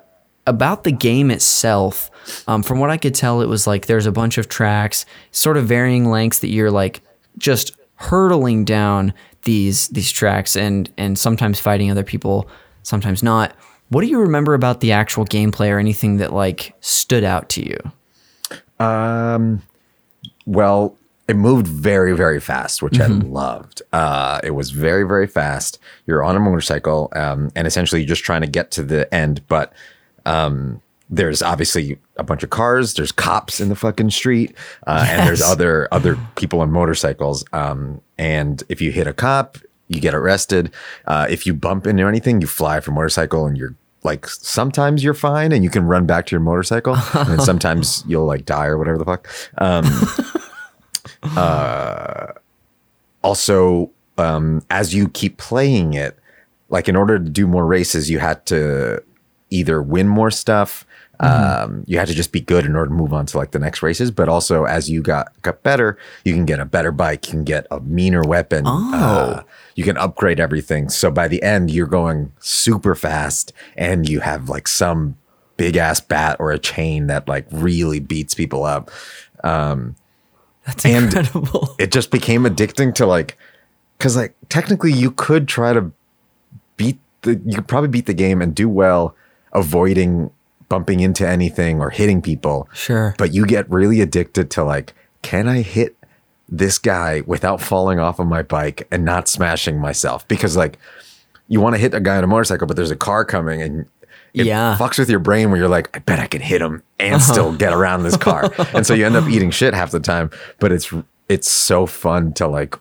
about the game itself, um, from what I could tell, it was like there's a bunch of tracks, sort of varying lengths that you're like just hurtling down these these tracks and and sometimes fighting other people, sometimes not. What do you remember about the actual gameplay or anything that like stood out to you? Um, well, it moved very very fast which i loved. Uh, it was very very fast. You're on a motorcycle um, and essentially you're just trying to get to the end but um, there's obviously a bunch of cars there's cops in the fucking street uh, and there's other other people on motorcycles um, and if you hit a cop you get arrested. Uh, if you bump into anything you fly from motorcycle and you're like sometimes you're fine and you can run back to your motorcycle and sometimes you'll like die or whatever the fuck um, also um, as you keep playing it like in order to do more races you had to either win more stuff um, you had to just be good in order to move on to like the next races. But also as you got got better you can get a better bike you can get a meaner weapon uh, you can upgrade everything. So by the end you're going super fast and you have like some big ass bat or a chain that like really beats people up That's And- incredible. it just became addicting to like because like technically you could try to beat the you could probably beat the game and do well avoiding bumping into anything or hitting people Sure. but you get really addicted to like can i hit this guy without falling off of my bike and not smashing myself because like you want to hit a guy on a motorcycle but there's a car coming and it Yeah. fucks with your brain where you're like i bet i can hit him and still get around this car and so you end up eating shit half the time but it's it's so fun to like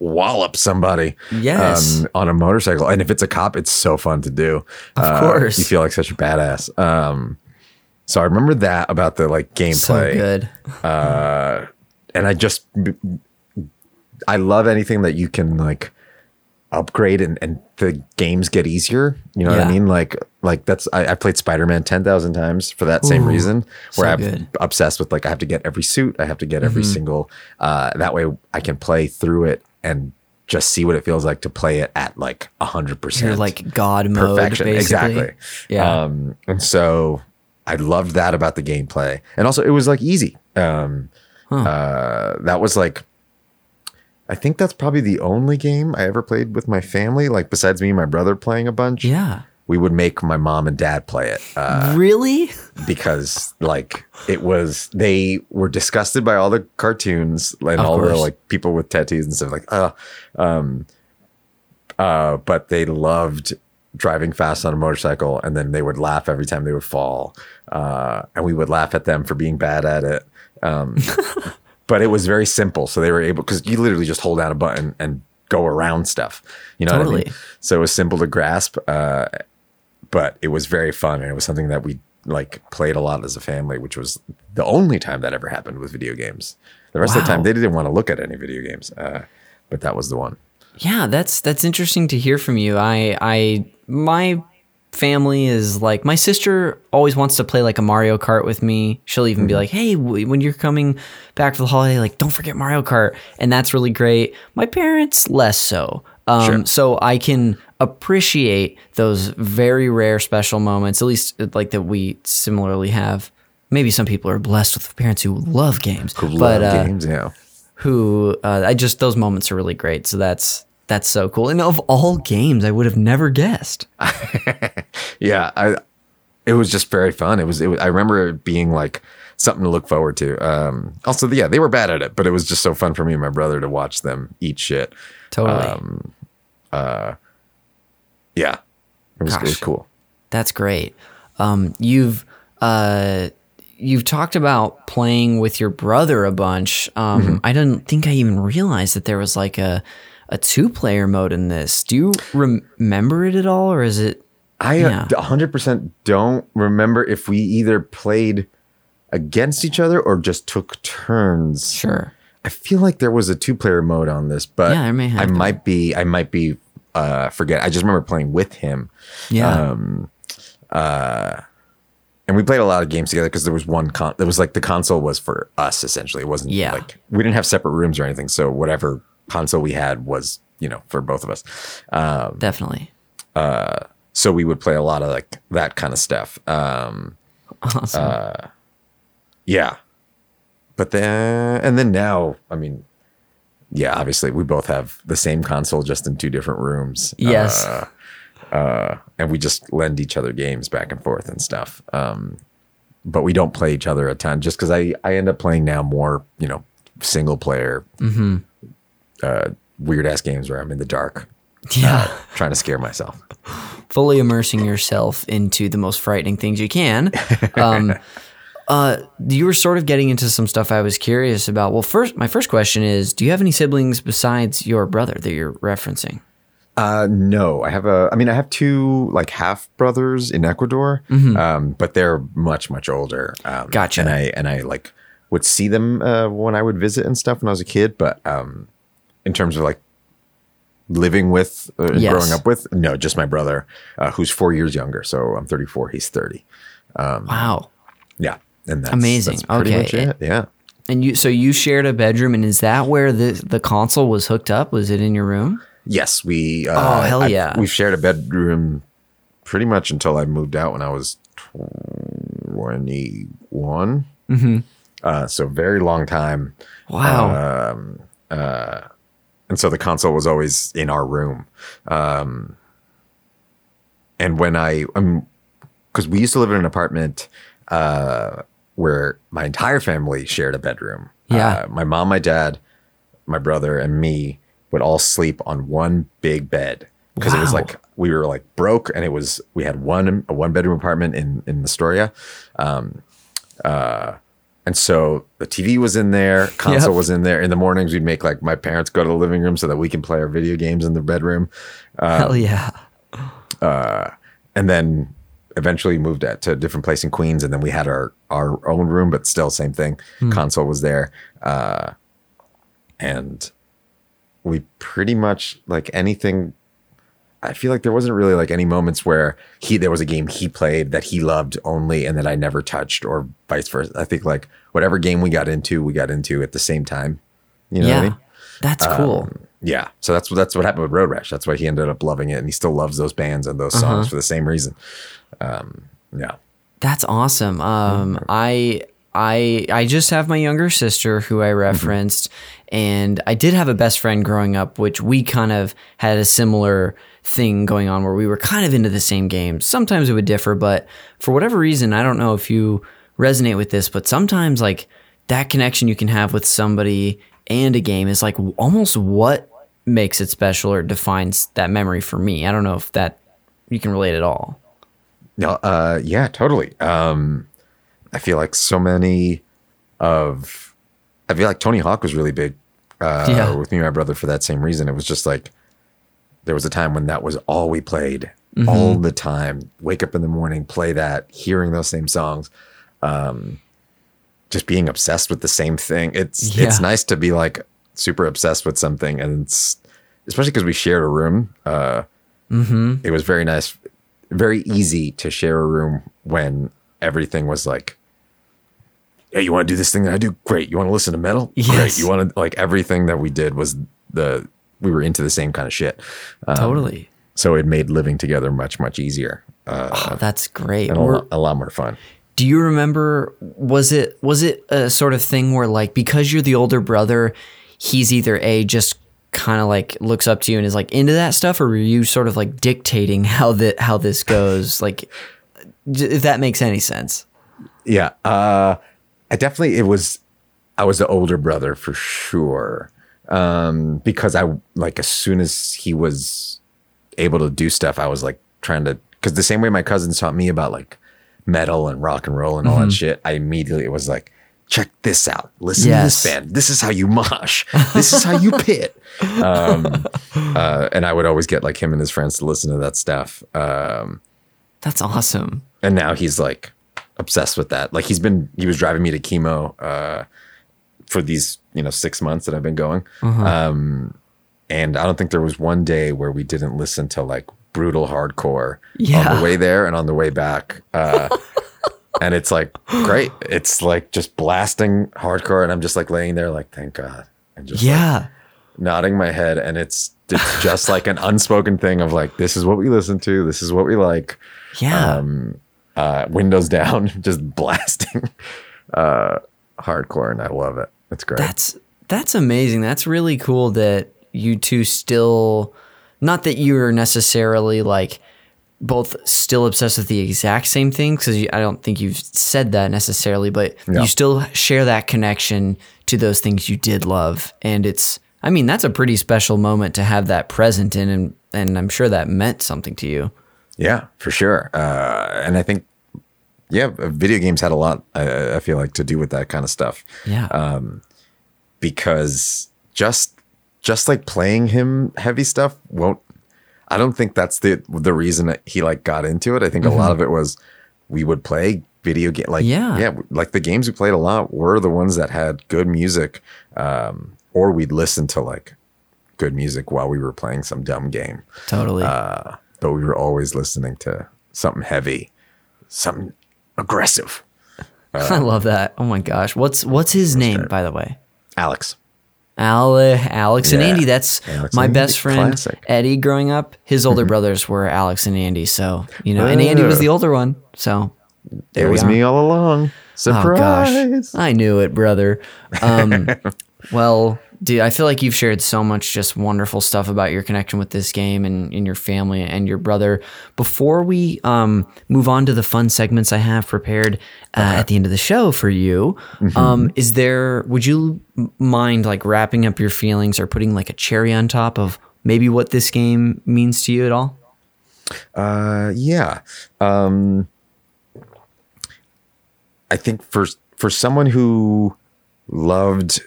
wallop somebody Yes. um, on a motorcycle and if it's a cop it's so fun to do Of course. you feel like such a badass um so I remember that about the like gameplay so good. and I just I love anything that you can like upgrade and, and the games get easier. You know what I mean? Like like that's I, I played Spider Man ten thousand times for that same Ooh, reason. Where so I'm good. obsessed with like I have to get every suit, I have to get every Mm-hmm. single uh that way I can play through it and just see what it feels like to play it at like a hundred percent You're like God mode. perfection. Basically. Exactly. Yeah. Um, and so I loved that about the gameplay, and also it was like easy. Um, uh, that was like, I think that's probably the only game I ever played with my family. Like besides me and my brother playing a bunch, yeah. we would make my mom and dad play it uh, really? because like it was they were disgusted by all the cartoons and Of all the like people with tattoos and stuff like uh um uh but they loved driving fast on a motorcycle and then they would laugh every time they would fall uh and we would laugh at them for being bad at it um but it was very simple so they were able because you literally just hold down a button and go around stuff you know what I Totally. mean? so it was simple to grasp uh but it was very fun and it was something that we like played a lot as a family which was the only time that ever happened with video games the rest of the time they didn't want to look at any video games uh, but that was the one Yeah, that's that's interesting to hear from you. I I my family is like my sister always wants to play like a Mario Kart with me. She'll even Mm-hmm. be like, "Hey, w- when you're coming back for the holiday, like don't forget Mario Kart." And that's really great. My parents less so. Um Sure. so I can appreciate those very rare special moments, at least uh, like that we similarly have. Maybe some people are blessed with parents who love games. who but love uh, games yeah who uh, I just those moments are really great. So that's that's so cool. And of all games, I would have never guessed. yeah i it was just very fun it was, it was i remember it being like something to look forward to um also yeah they were bad at it but it was just so fun for me and my brother to watch them eat shit Totally, Um, yeah it was, it was cool that's great. Um, you've uh, you've talked about playing with your brother a bunch. Um, Mm-hmm. I didn't think I even realized that there was like a a two player mode in this. Do you rem- remember it at all, or is it? I Yeah. uh, 100% don't remember if we either played against each other or just took turns. Sure. I feel like there was a two-player mode on this, but Yeah, there may have I might be I might be uh forget. I just remember playing with him. Yeah. Um, uh, And we played a lot of games together because there was one con there was like the console was for us essentially. It wasn't Yeah. like we didn't have separate rooms or anything. So whatever console we had was, you know, for both of us. Um, Definitely. so we would play a lot of like that kind of stuff. Um, Awesome. yeah, but then and then now, I mean, yeah, obviously we both have the same console, just in two different rooms. yes. Uh, uh, and we just lend each other games back and forth and stuff. Um, but we don't play each other a ton, just because I I end up playing now more, you know, single player, uh, weird ass games where I'm in the dark, Yeah. trying to scare myself. fully immersing yourself into the most frightening things you can. Um, uh, you were sort of getting into some stuff I was curious about. Well, first, my first question is: Do you have any siblings besides your brother that you're referencing? Uh, no, I have a. I mean, I have two like half brothers in Ecuador, um, but they're much much older. Um, Gotcha. And I and I like would see them uh, when I would visit and stuff when I was a kid. But um, in terms of like living with, uh, and Yes. growing up with, no, just my brother, uh, who's four years younger. So I'm 34, he's 30. Wow. Yeah, and that's Amazing. That's pretty Okay. Yeah. And you, so you shared a bedroom, and is that where the the console was hooked up? Was it in your room? Yes, we. Uh, Oh, hell yeah. We've shared a bedroom pretty much until I moved out when I was twenty-one. Mm-hmm. Uh, so very long time, Wow. And so the console was always in our room. Um, and when I, um, because we used to live in an apartment uh, where my entire family shared a bedroom. Yeah. Uh, my mom, my dad, my brother, and me would all sleep on one big bed because it was like we were like broke, and it was we had one a one bedroom apartment in in Astoria. Um, uh, and so the TV was in there, console Yep. was in there. In the mornings, we'd make like my parents go to the living room so that we can play our video games in the bedroom. Uh, Hell yeah. Uh, and then eventually moved at, to a different place in Queens, and then we had our our own room, but still same thing. Hmm. Console was there, uh, and we pretty much like anything. I feel like there wasn't really like any moments where he there was a game he played that he loved only and that I never touched, or vice versa. I think like whatever game we got into, we got into at the same time. You know yeah. what I mean? That's cool. Yeah. So that's what that's what happened with Road Rash. That's why he ended up loving it, and he still loves those bands and those songs for the same reason. Um, yeah. That's awesome. Um, Mm-hmm. I I I just have my younger sister who I referenced, and I did have a best friend growing up, which we kind of had a similar thing going on where we were kind of into the same games. Sometimes it would differ, but for whatever reason, I don't know if you resonate with this, but sometimes like that connection you can have with somebody and a game is like almost what makes it special or defines that memory for me. I don't know if that you can relate at all. No, uh, yeah, totally. Um, I feel like so many of, I feel like Tony Hawk was really big uh, Yeah. with me and my brother for that same reason. It was just like there was a time when that was all we played all the time. Wake up in the morning, play that, hearing those same songs, um, just being obsessed with the same thing. It's it's nice to be like super obsessed with something, and it's especially because we shared a room. Uh, it was very nice, very easy to share a room when everything was like, "Hey, you want to do this thing that I do? Great. You want to listen to metal? Great. Yes. You want to like everything that we did was the we were into the same kind of shit. Um, Totally. So it made living together much much easier uh, Oh, that's great. and a, lot, a lot more fun. do you remember was it was it a sort of thing where like because you're the older brother, he's either a just kind of like looks up to you and is like into that stuff, or were you sort of like dictating how that how this goes? like, if that makes any sense. Yeah. Uh, I definitely, it was, I was the older brother for sure. Um, because I, like, as soon as he was able to do stuff, I was like trying to, because the same way my cousins taught me about like metal and rock and roll and all that shit, I immediately was like, check this out. Listen Yes. to this band. This is how you mosh. This is how you pit. Um, uh, and I would always get like him and his friends to listen to that stuff. Um, That's awesome. and now he's like obsessed with that. Like he's been he was driving me to chemo uh, for these you know six months that I've been going, um, and I don't think there was one day where we didn't listen to like brutal hardcore on Yeah. the way there and on the way back. Uh, and it's like great. It's like just blasting hardcore, and I'm just like laying there like thank God, and just like, Yeah. nodding my head, and it's it's just like an unspoken thing of like this is what we listen to, this is what we like Yeah. um, uh, windows down, just blasting uh, hardcore, and I love it. It's great. That's that's amazing. That's really cool that you two still not that you're necessarily like both still obsessed with the exact same thing because I don't think you've said that necessarily, but Yeah. you still share that connection to those things you did love, and it's. I mean, that's a pretty special moment to have that present in, and and I'm sure that meant something to you. Yeah, for sure. Uh, and I think, yeah, video games had a lot. I, I feel like to do with that kind of stuff Yeah. because just just like playing him heavy stuff won't. I don't think that's the the reason that he like got into it. I think a lot of it was we would play video game like Yeah. yeah like the games we played a lot were the ones that had good music um or we'd listen to like good music while we were playing some dumb game totally. uh, but we were always listening to something heavy, something aggressive. I love that. Oh my gosh. What's what's his name, by the way? Alex. Al, Alex and Andy. That's Alex my best Andy, friend classic. Mm-hmm. Eddie. Growing up, his older brothers were Alex and Andy. So you know, and Andy was Oh. the older one. So there it was me all along. Oh gosh, Surprise! I knew it, brother. Um, well, dude, I feel like you've shared so much just wonderful stuff about your connection with this game and, and your family and your brother. Before we um, move on to the fun segments I have prepared uh, at the end of the show for you, um, is there? Would you mind like wrapping up your feelings or putting like a cherry on top of maybe what this game means to you at all? Uh, yeah. Um, I think for for someone who loved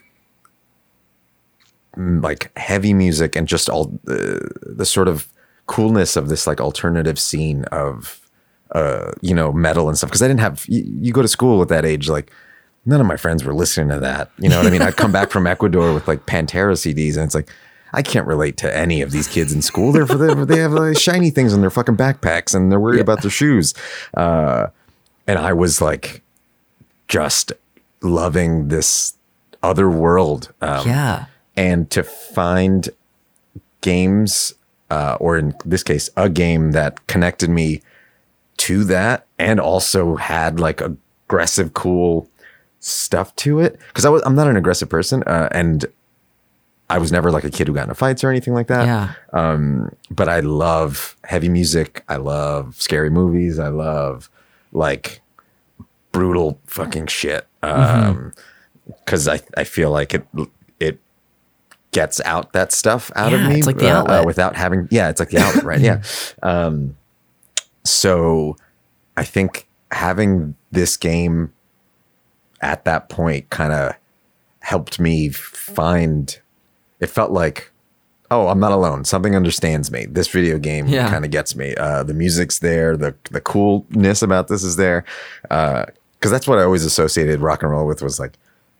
like heavy music and just all the, the sort of coolness of this like alternative scene of uh you know metal and stuff. Because I didn't have you, you go to school at that age like none of my friends were listening to that. You know what I mean? I'd come back from Ecuador with like Pantera CDs and it's like I can't relate to any of these kids in school. They're they, they have like shiny things in their fucking backpacks and they're worried about their shoes. Uh and I was like just loving this other world um, yeah, and to find games uh, or in this case a game that connected me to that and also had like aggressive cool stuff to it because I was I'm not an aggressive person uh, and I was never like a kid who got into fights or anything like that yeah, um, but I love heavy music. I love scary movies. I love like brutal fucking shit. Um, cause I, I feel like it gets out that stuff out of me. it's like the uh, uh, without having, yeah, it's like the outlet, right? Yeah. Um, so I think having this game at that point kind of helped me find it felt like oh i'm not alone something understands me this video game Yeah. kind of gets me uh, the music's there the the coolness about this is there because that's what i always associated rock and roll with was like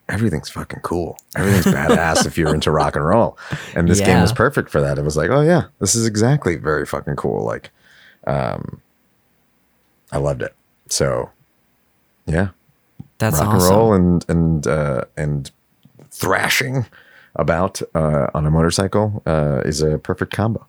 everything's fucking cool. Everything's badass if you're into rock and roll. And this game was perfect for that. It was like oh yeah this is exactly very fucking cool. Like um i loved it. So yeah. That's rock awesome. and roll and and uh, and thrashing about uh, on a motorcycle uh, is a perfect combo.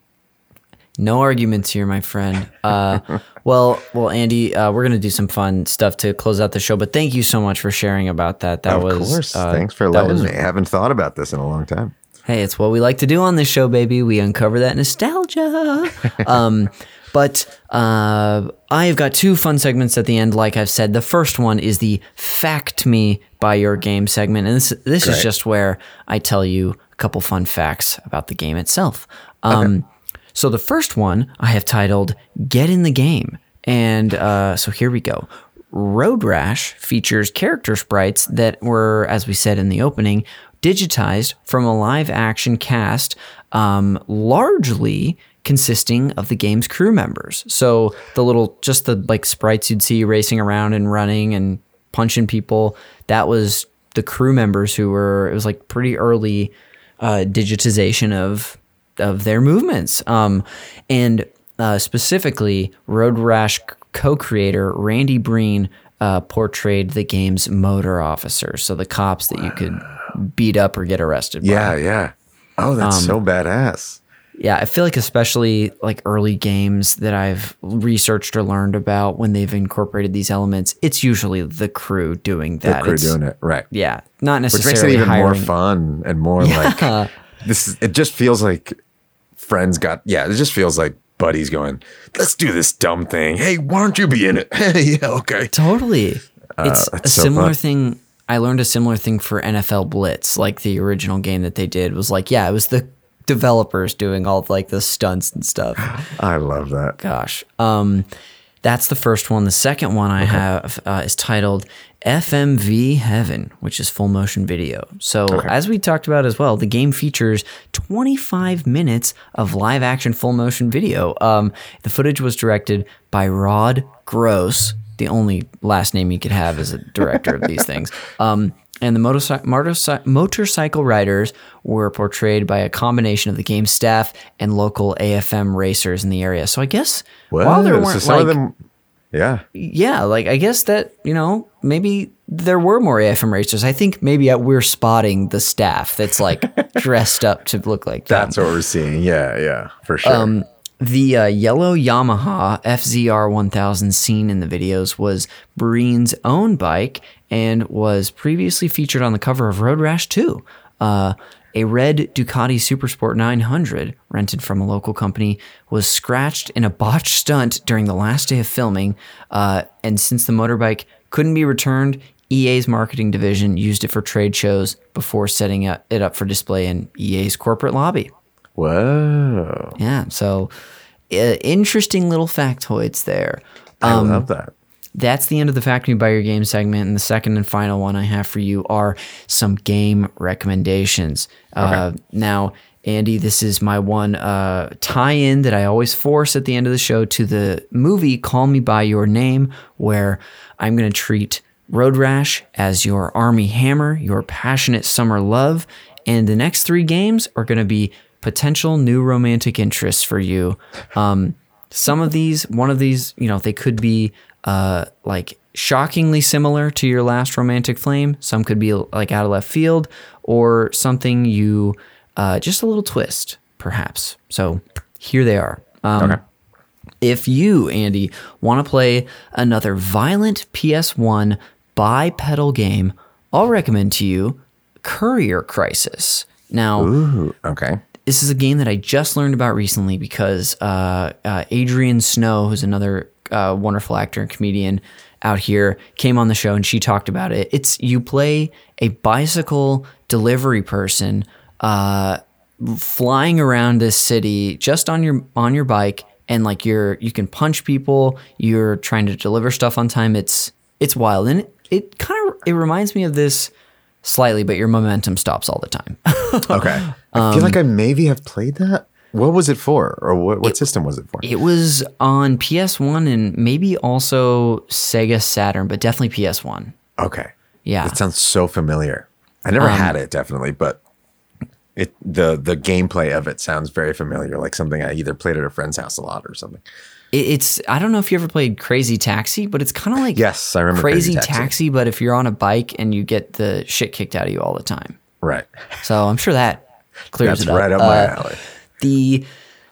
No arguments here, my friend. Uh, well, well, Andy, uh, we're gonna do some fun stuff to close out the show. But thank you so much for sharing about that. That of was course, uh, thanks for letting was- me. I haven't thought about this in a long time. Hey, it's what we like to do on this show, baby. We uncover that nostalgia. um, but uh, I've got two fun segments at the end. Like I've said, the first one is the "Fact Me" by your game segment, and this this is just where I tell you a couple fun facts about the game itself. Um, So the first one I have titled "Get in the Game," and uh, so here we go. Road Rash features character sprites that were, as we said in the opening, digitized from a live action cast, um, largely consisting of the game's crew members. So the little, just the like sprites you'd see racing around and running and punching people, that was the crew members who were, it was like pretty early uh, digitization of of their movements. Um, and uh, specifically, Road Rash co-creator Randy Breen uh, portrayed the game's motor officers, so the cops that you could beat up or get arrested. by. Yeah, yeah. Oh, that's Um, so badass. Yeah, I feel like especially like early games that I've researched or learned about when they've incorporated these elements, it's usually the crew doing The that. crew It's- doing it right, Yeah, not necessarily. which makes it even more fun and more like this. Is, it just feels like friends got. Yeah, it just feels like buddies going, "Let's do this dumb thing. Hey, why don't you be in it? Hey, yeah, okay." Totally. it's a so similar fun. thing. I learned a similar thing for NFL Blitz, like the original game that they did was like, yeah, it was the developers doing all of, like the stunts and stuff. I love that. Gosh. Um, that's the first one. The second one I have uh, is titled FMV Heaven, which is full motion video. So, as we talked about as well, the game features 25 minutes of live action full motion video. Um, the footage was directed by Rod Gross, the only last name you could have as a director of these things. Um, and the motorci- motorci- motorcycle riders were portrayed by a combination of the game staff and local AFM racers in the area. So I guess while there weren't so like, of them, yeah, yeah, like I guess that you know maybe there were more AFM racers. I think maybe we're spotting the staff that's like dressed up to look like them. that's what we're seeing. Yeah, yeah, for sure. Um, the uh, yellow Yamaha FZR 1000 seen in the videos was Breen's own bike and was previously featured on the cover of Road Rash 2. Uh, a red Ducati Supersport 900 rented from a local company was scratched in a botched stunt during the last day of filming. Uh, and since the motorbike couldn't be returned, EA's marketing division used it for trade shows before setting it up for display in EA's corporate lobby. Whoa, Yeah. So, uh, interesting little factoids there. I Um, love that. That's the end of the Fact Me By Your Game segment. And the second and final one I have for you are some game recommendations. Uh, now, Andy, this is my one uh, tie in that I always force at the end of the show to the movie Call Me By Your Name, where I'm going to treat Road Rash as your Armie Hammer, your passionate summer love. And the next three games are going to be potential new romantic interests for you. Um, some of these, one of these, you know, they could be uh, like shockingly similar to your last romantic flame. Some could be like out of left field or something you, uh, just a little twist, perhaps. So here they are. Um, Okay. If you, Andy, want to play another violent PS1 bipedal game, I'll recommend to you Courier Crisis. Now, Ooh, okay. this is a game that I just learned about recently because uh, uh, Adrian Snow, who's another uh, wonderful actor and comedian out here, came on the show and she talked about it. It's you play a bicycle delivery person uh, flying around this city just on your on your bike, and like you're you can punch people. You're trying to deliver stuff on time. It's it's wild and it, it kind of it reminds me of this slightly, but your momentum stops all the time. Okay. I Um, feel like I maybe have played that. What was it for, or what, what system was it for? It was on PS1 and maybe also Sega Saturn, but definitely PS1. okay. Yeah. It sounds so familiar. I never had it, definitely, but it the the gameplay of it sounds very familiar, like something I either played at a friend's house a lot or something. It- It's I don't know if you ever played Crazy Taxi, but it's kind of like Yes, I remember Crazy, Crazy Taxi. Taxi. but if you're on a bike and you get the shit kicked out of you all the time. Right. So I'm sure that clears That's it up. right up my Uh, alley. The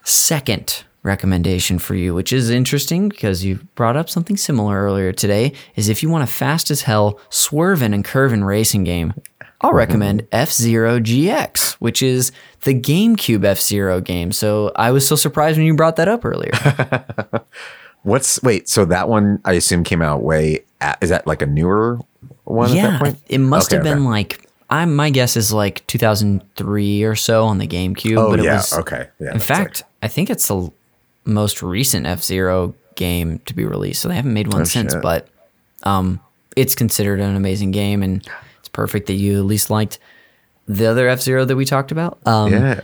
second recommendation for you, which is interesting because you brought up something similar earlier today, is if you want a fast as hell swerving and curving racing game, I'll mm-hmm. recommend F Zero GX, which is the GameCube F Zero game. So I was so surprised when you brought that up earlier. What's wait? So that one I assume came out way. At, is that like a newer one at yeah, that point? it must Okay, have been okay. like I'm. My guess is like 2003 or so on the GameCube. Oh but it yeah. was, okay. Yeah. In fact, I think it's the most recent F Zero game to be released. So they haven't made one since, Oh, shit. but um, it's considered an amazing game, and it's perfect that you at least liked the other F Zero that we talked about. Um, yeah.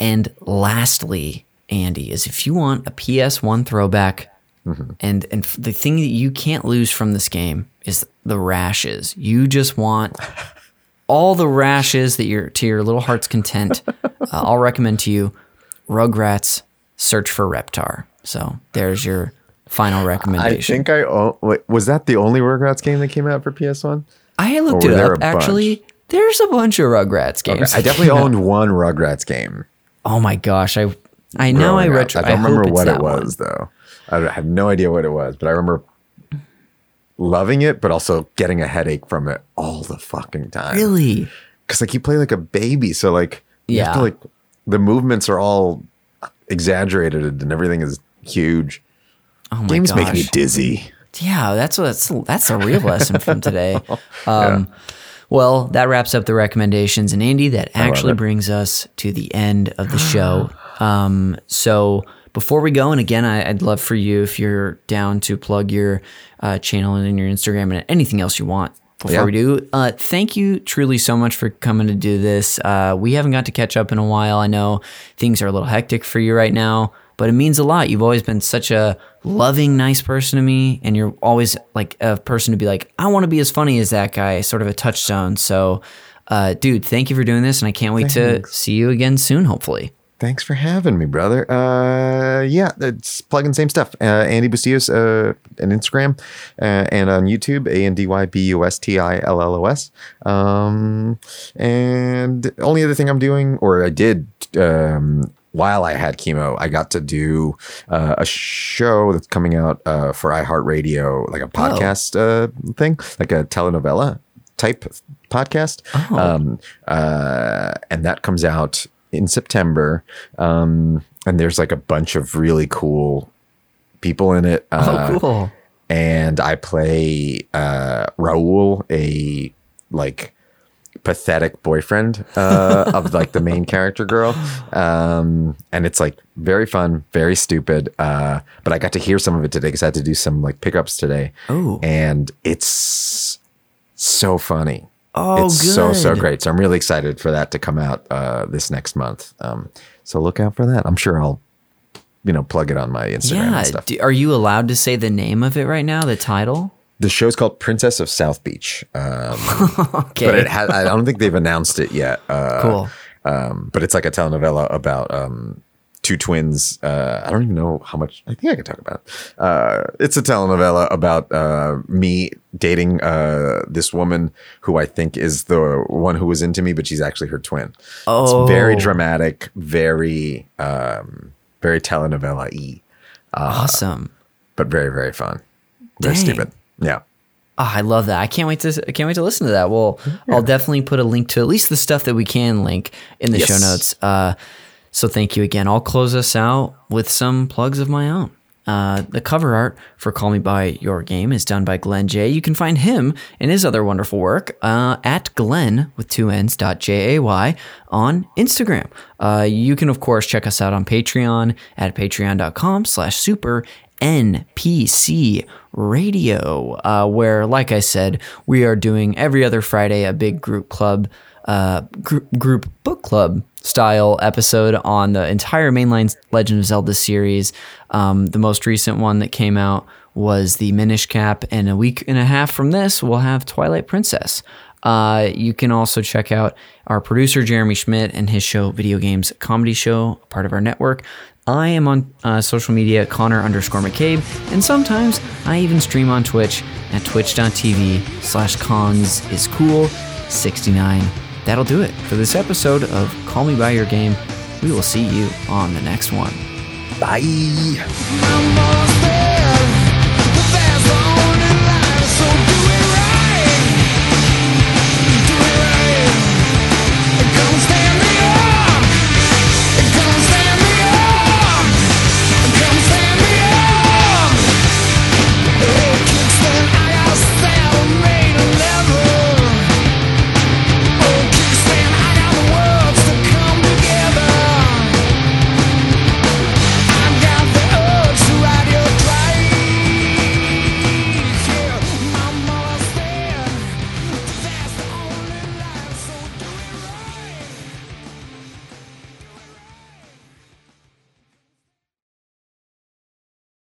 And lastly, Andy, is if you want a PS1 throwback, Mm-hmm. and and the thing that you can't lose from this game is the rashes. You just want all the rashes that you're to your little heart's content. uh, I'll recommend to you Rugrats Search for Reptar. So there's your final recommendation. I think I oh, wait, was that the only Rugrats game that came out for PS One. I, looked it up. a bunch? Actually, there's a bunch of Rugrats games. I definitely owned one Rugrats game. Oh my gosh, I I know I retro. I don't hope remember what it one. was though. I have no idea what it was, but I remember loving it, but also getting a headache from it all the fucking time. Really? Because like you play like a baby, so like have to Yeah. like the movements are all exaggerated and everything is huge. Oh my Games gosh. make me dizzy. Yeah, that's that's that's a real lesson from today. Um, Well, that wraps up the recommendations, and Andy, that actually brings us to the end of the show. Um, so before we go, and again, I, I'd love for you if you're down to plug your uh, channel and your Instagram and anything else you want. Before Yeah. we do, uh, thank you truly so much for coming to do this. Uh, we haven't got to catch up in a while. I know things are a little hectic for you right now, but it means a lot. You've always been such a loving, nice person to me, and you're always like a person to be like, I want to be as funny as that guy, sort of a touchstone. So, uh, dude, thank you for doing this, and I can't wait to see you again soon, hopefully. Thanks for having me, brother. Uh, yeah, it's plugging same stuff. Uh, Andy Bustillos uh, on Instagram uh, and on YouTube, A N D Y B U S T I L L O S. Um, and only other thing I'm doing, or I did um, while I had chemo, I got to do uh, a show that's coming out uh, for iHeartRadio, like a podcast uh, thing, like a telenovela type podcast. Um, uh, and that comes out in September. Um, and there's like a bunch of really cool people in it. Uh, oh, cool. and I play uh, Raul, a like pathetic boyfriend uh, of like the main character girl, um, and it's like very fun, very stupid. Uh, but I got to hear some of it today because I had to do some like pickups today. Oh. and it's so funny. Oh, it's so so great. So I'm really excited for that to come out uh, this next month. Um, so look out for that. I'm sure I'll, you know, plug it on my Instagram Yeah. and stuff. Do, are you allowed to say the name of it right now? The title? The show's called Princess of South Beach, um, Okay. but it has. I don't think they've announced it yet. Uh, cool. Um, but it's like a telenovela about um, two twins. Uh, I don't even know how much. I think I can talk about. It. Uh, it's a telenovela about uh, me dating uh, this woman who I think is the one who was into me, but she's actually her twin. Oh. It's very dramatic, very um, very telenovela y, Awesome. but very very fun. Very Dang. stupid. Yeah. Oh, I love that. I can't wait to I can't wait to listen to that. Well, I'll definitely put a link to at least the stuff that we can link in the Yes. show notes. So thank you again. I'll close us out with some plugs of my own. Uh, the cover art for Call Me By Your Game is done by Glenn J. You can find him and his other wonderful work uh, at Glenn with two N's dot J A Y on Instagram. Uh, you can of course check us out on Patreon at patreon.com slash super NPC Radio, uh, where, like I said, we are doing every other Friday a big group club, uh, group, group book club style episode on the entire mainline Legend of Zelda series. Um, the most recent one that came out was the Minish Cap, and a week and a half from this, we'll have Twilight Princess. Uh, you can also check out our producer Jeremy Schmidt and his show Video Games Comedy Show, part of our network. I am on uh, social media Connor underscore McCabe, and sometimes I even stream on Twitch at twitch.tv slash cons is cool 69 that'll do it for this episode of Call Me By Your Game. We will see you on the next one. Bye.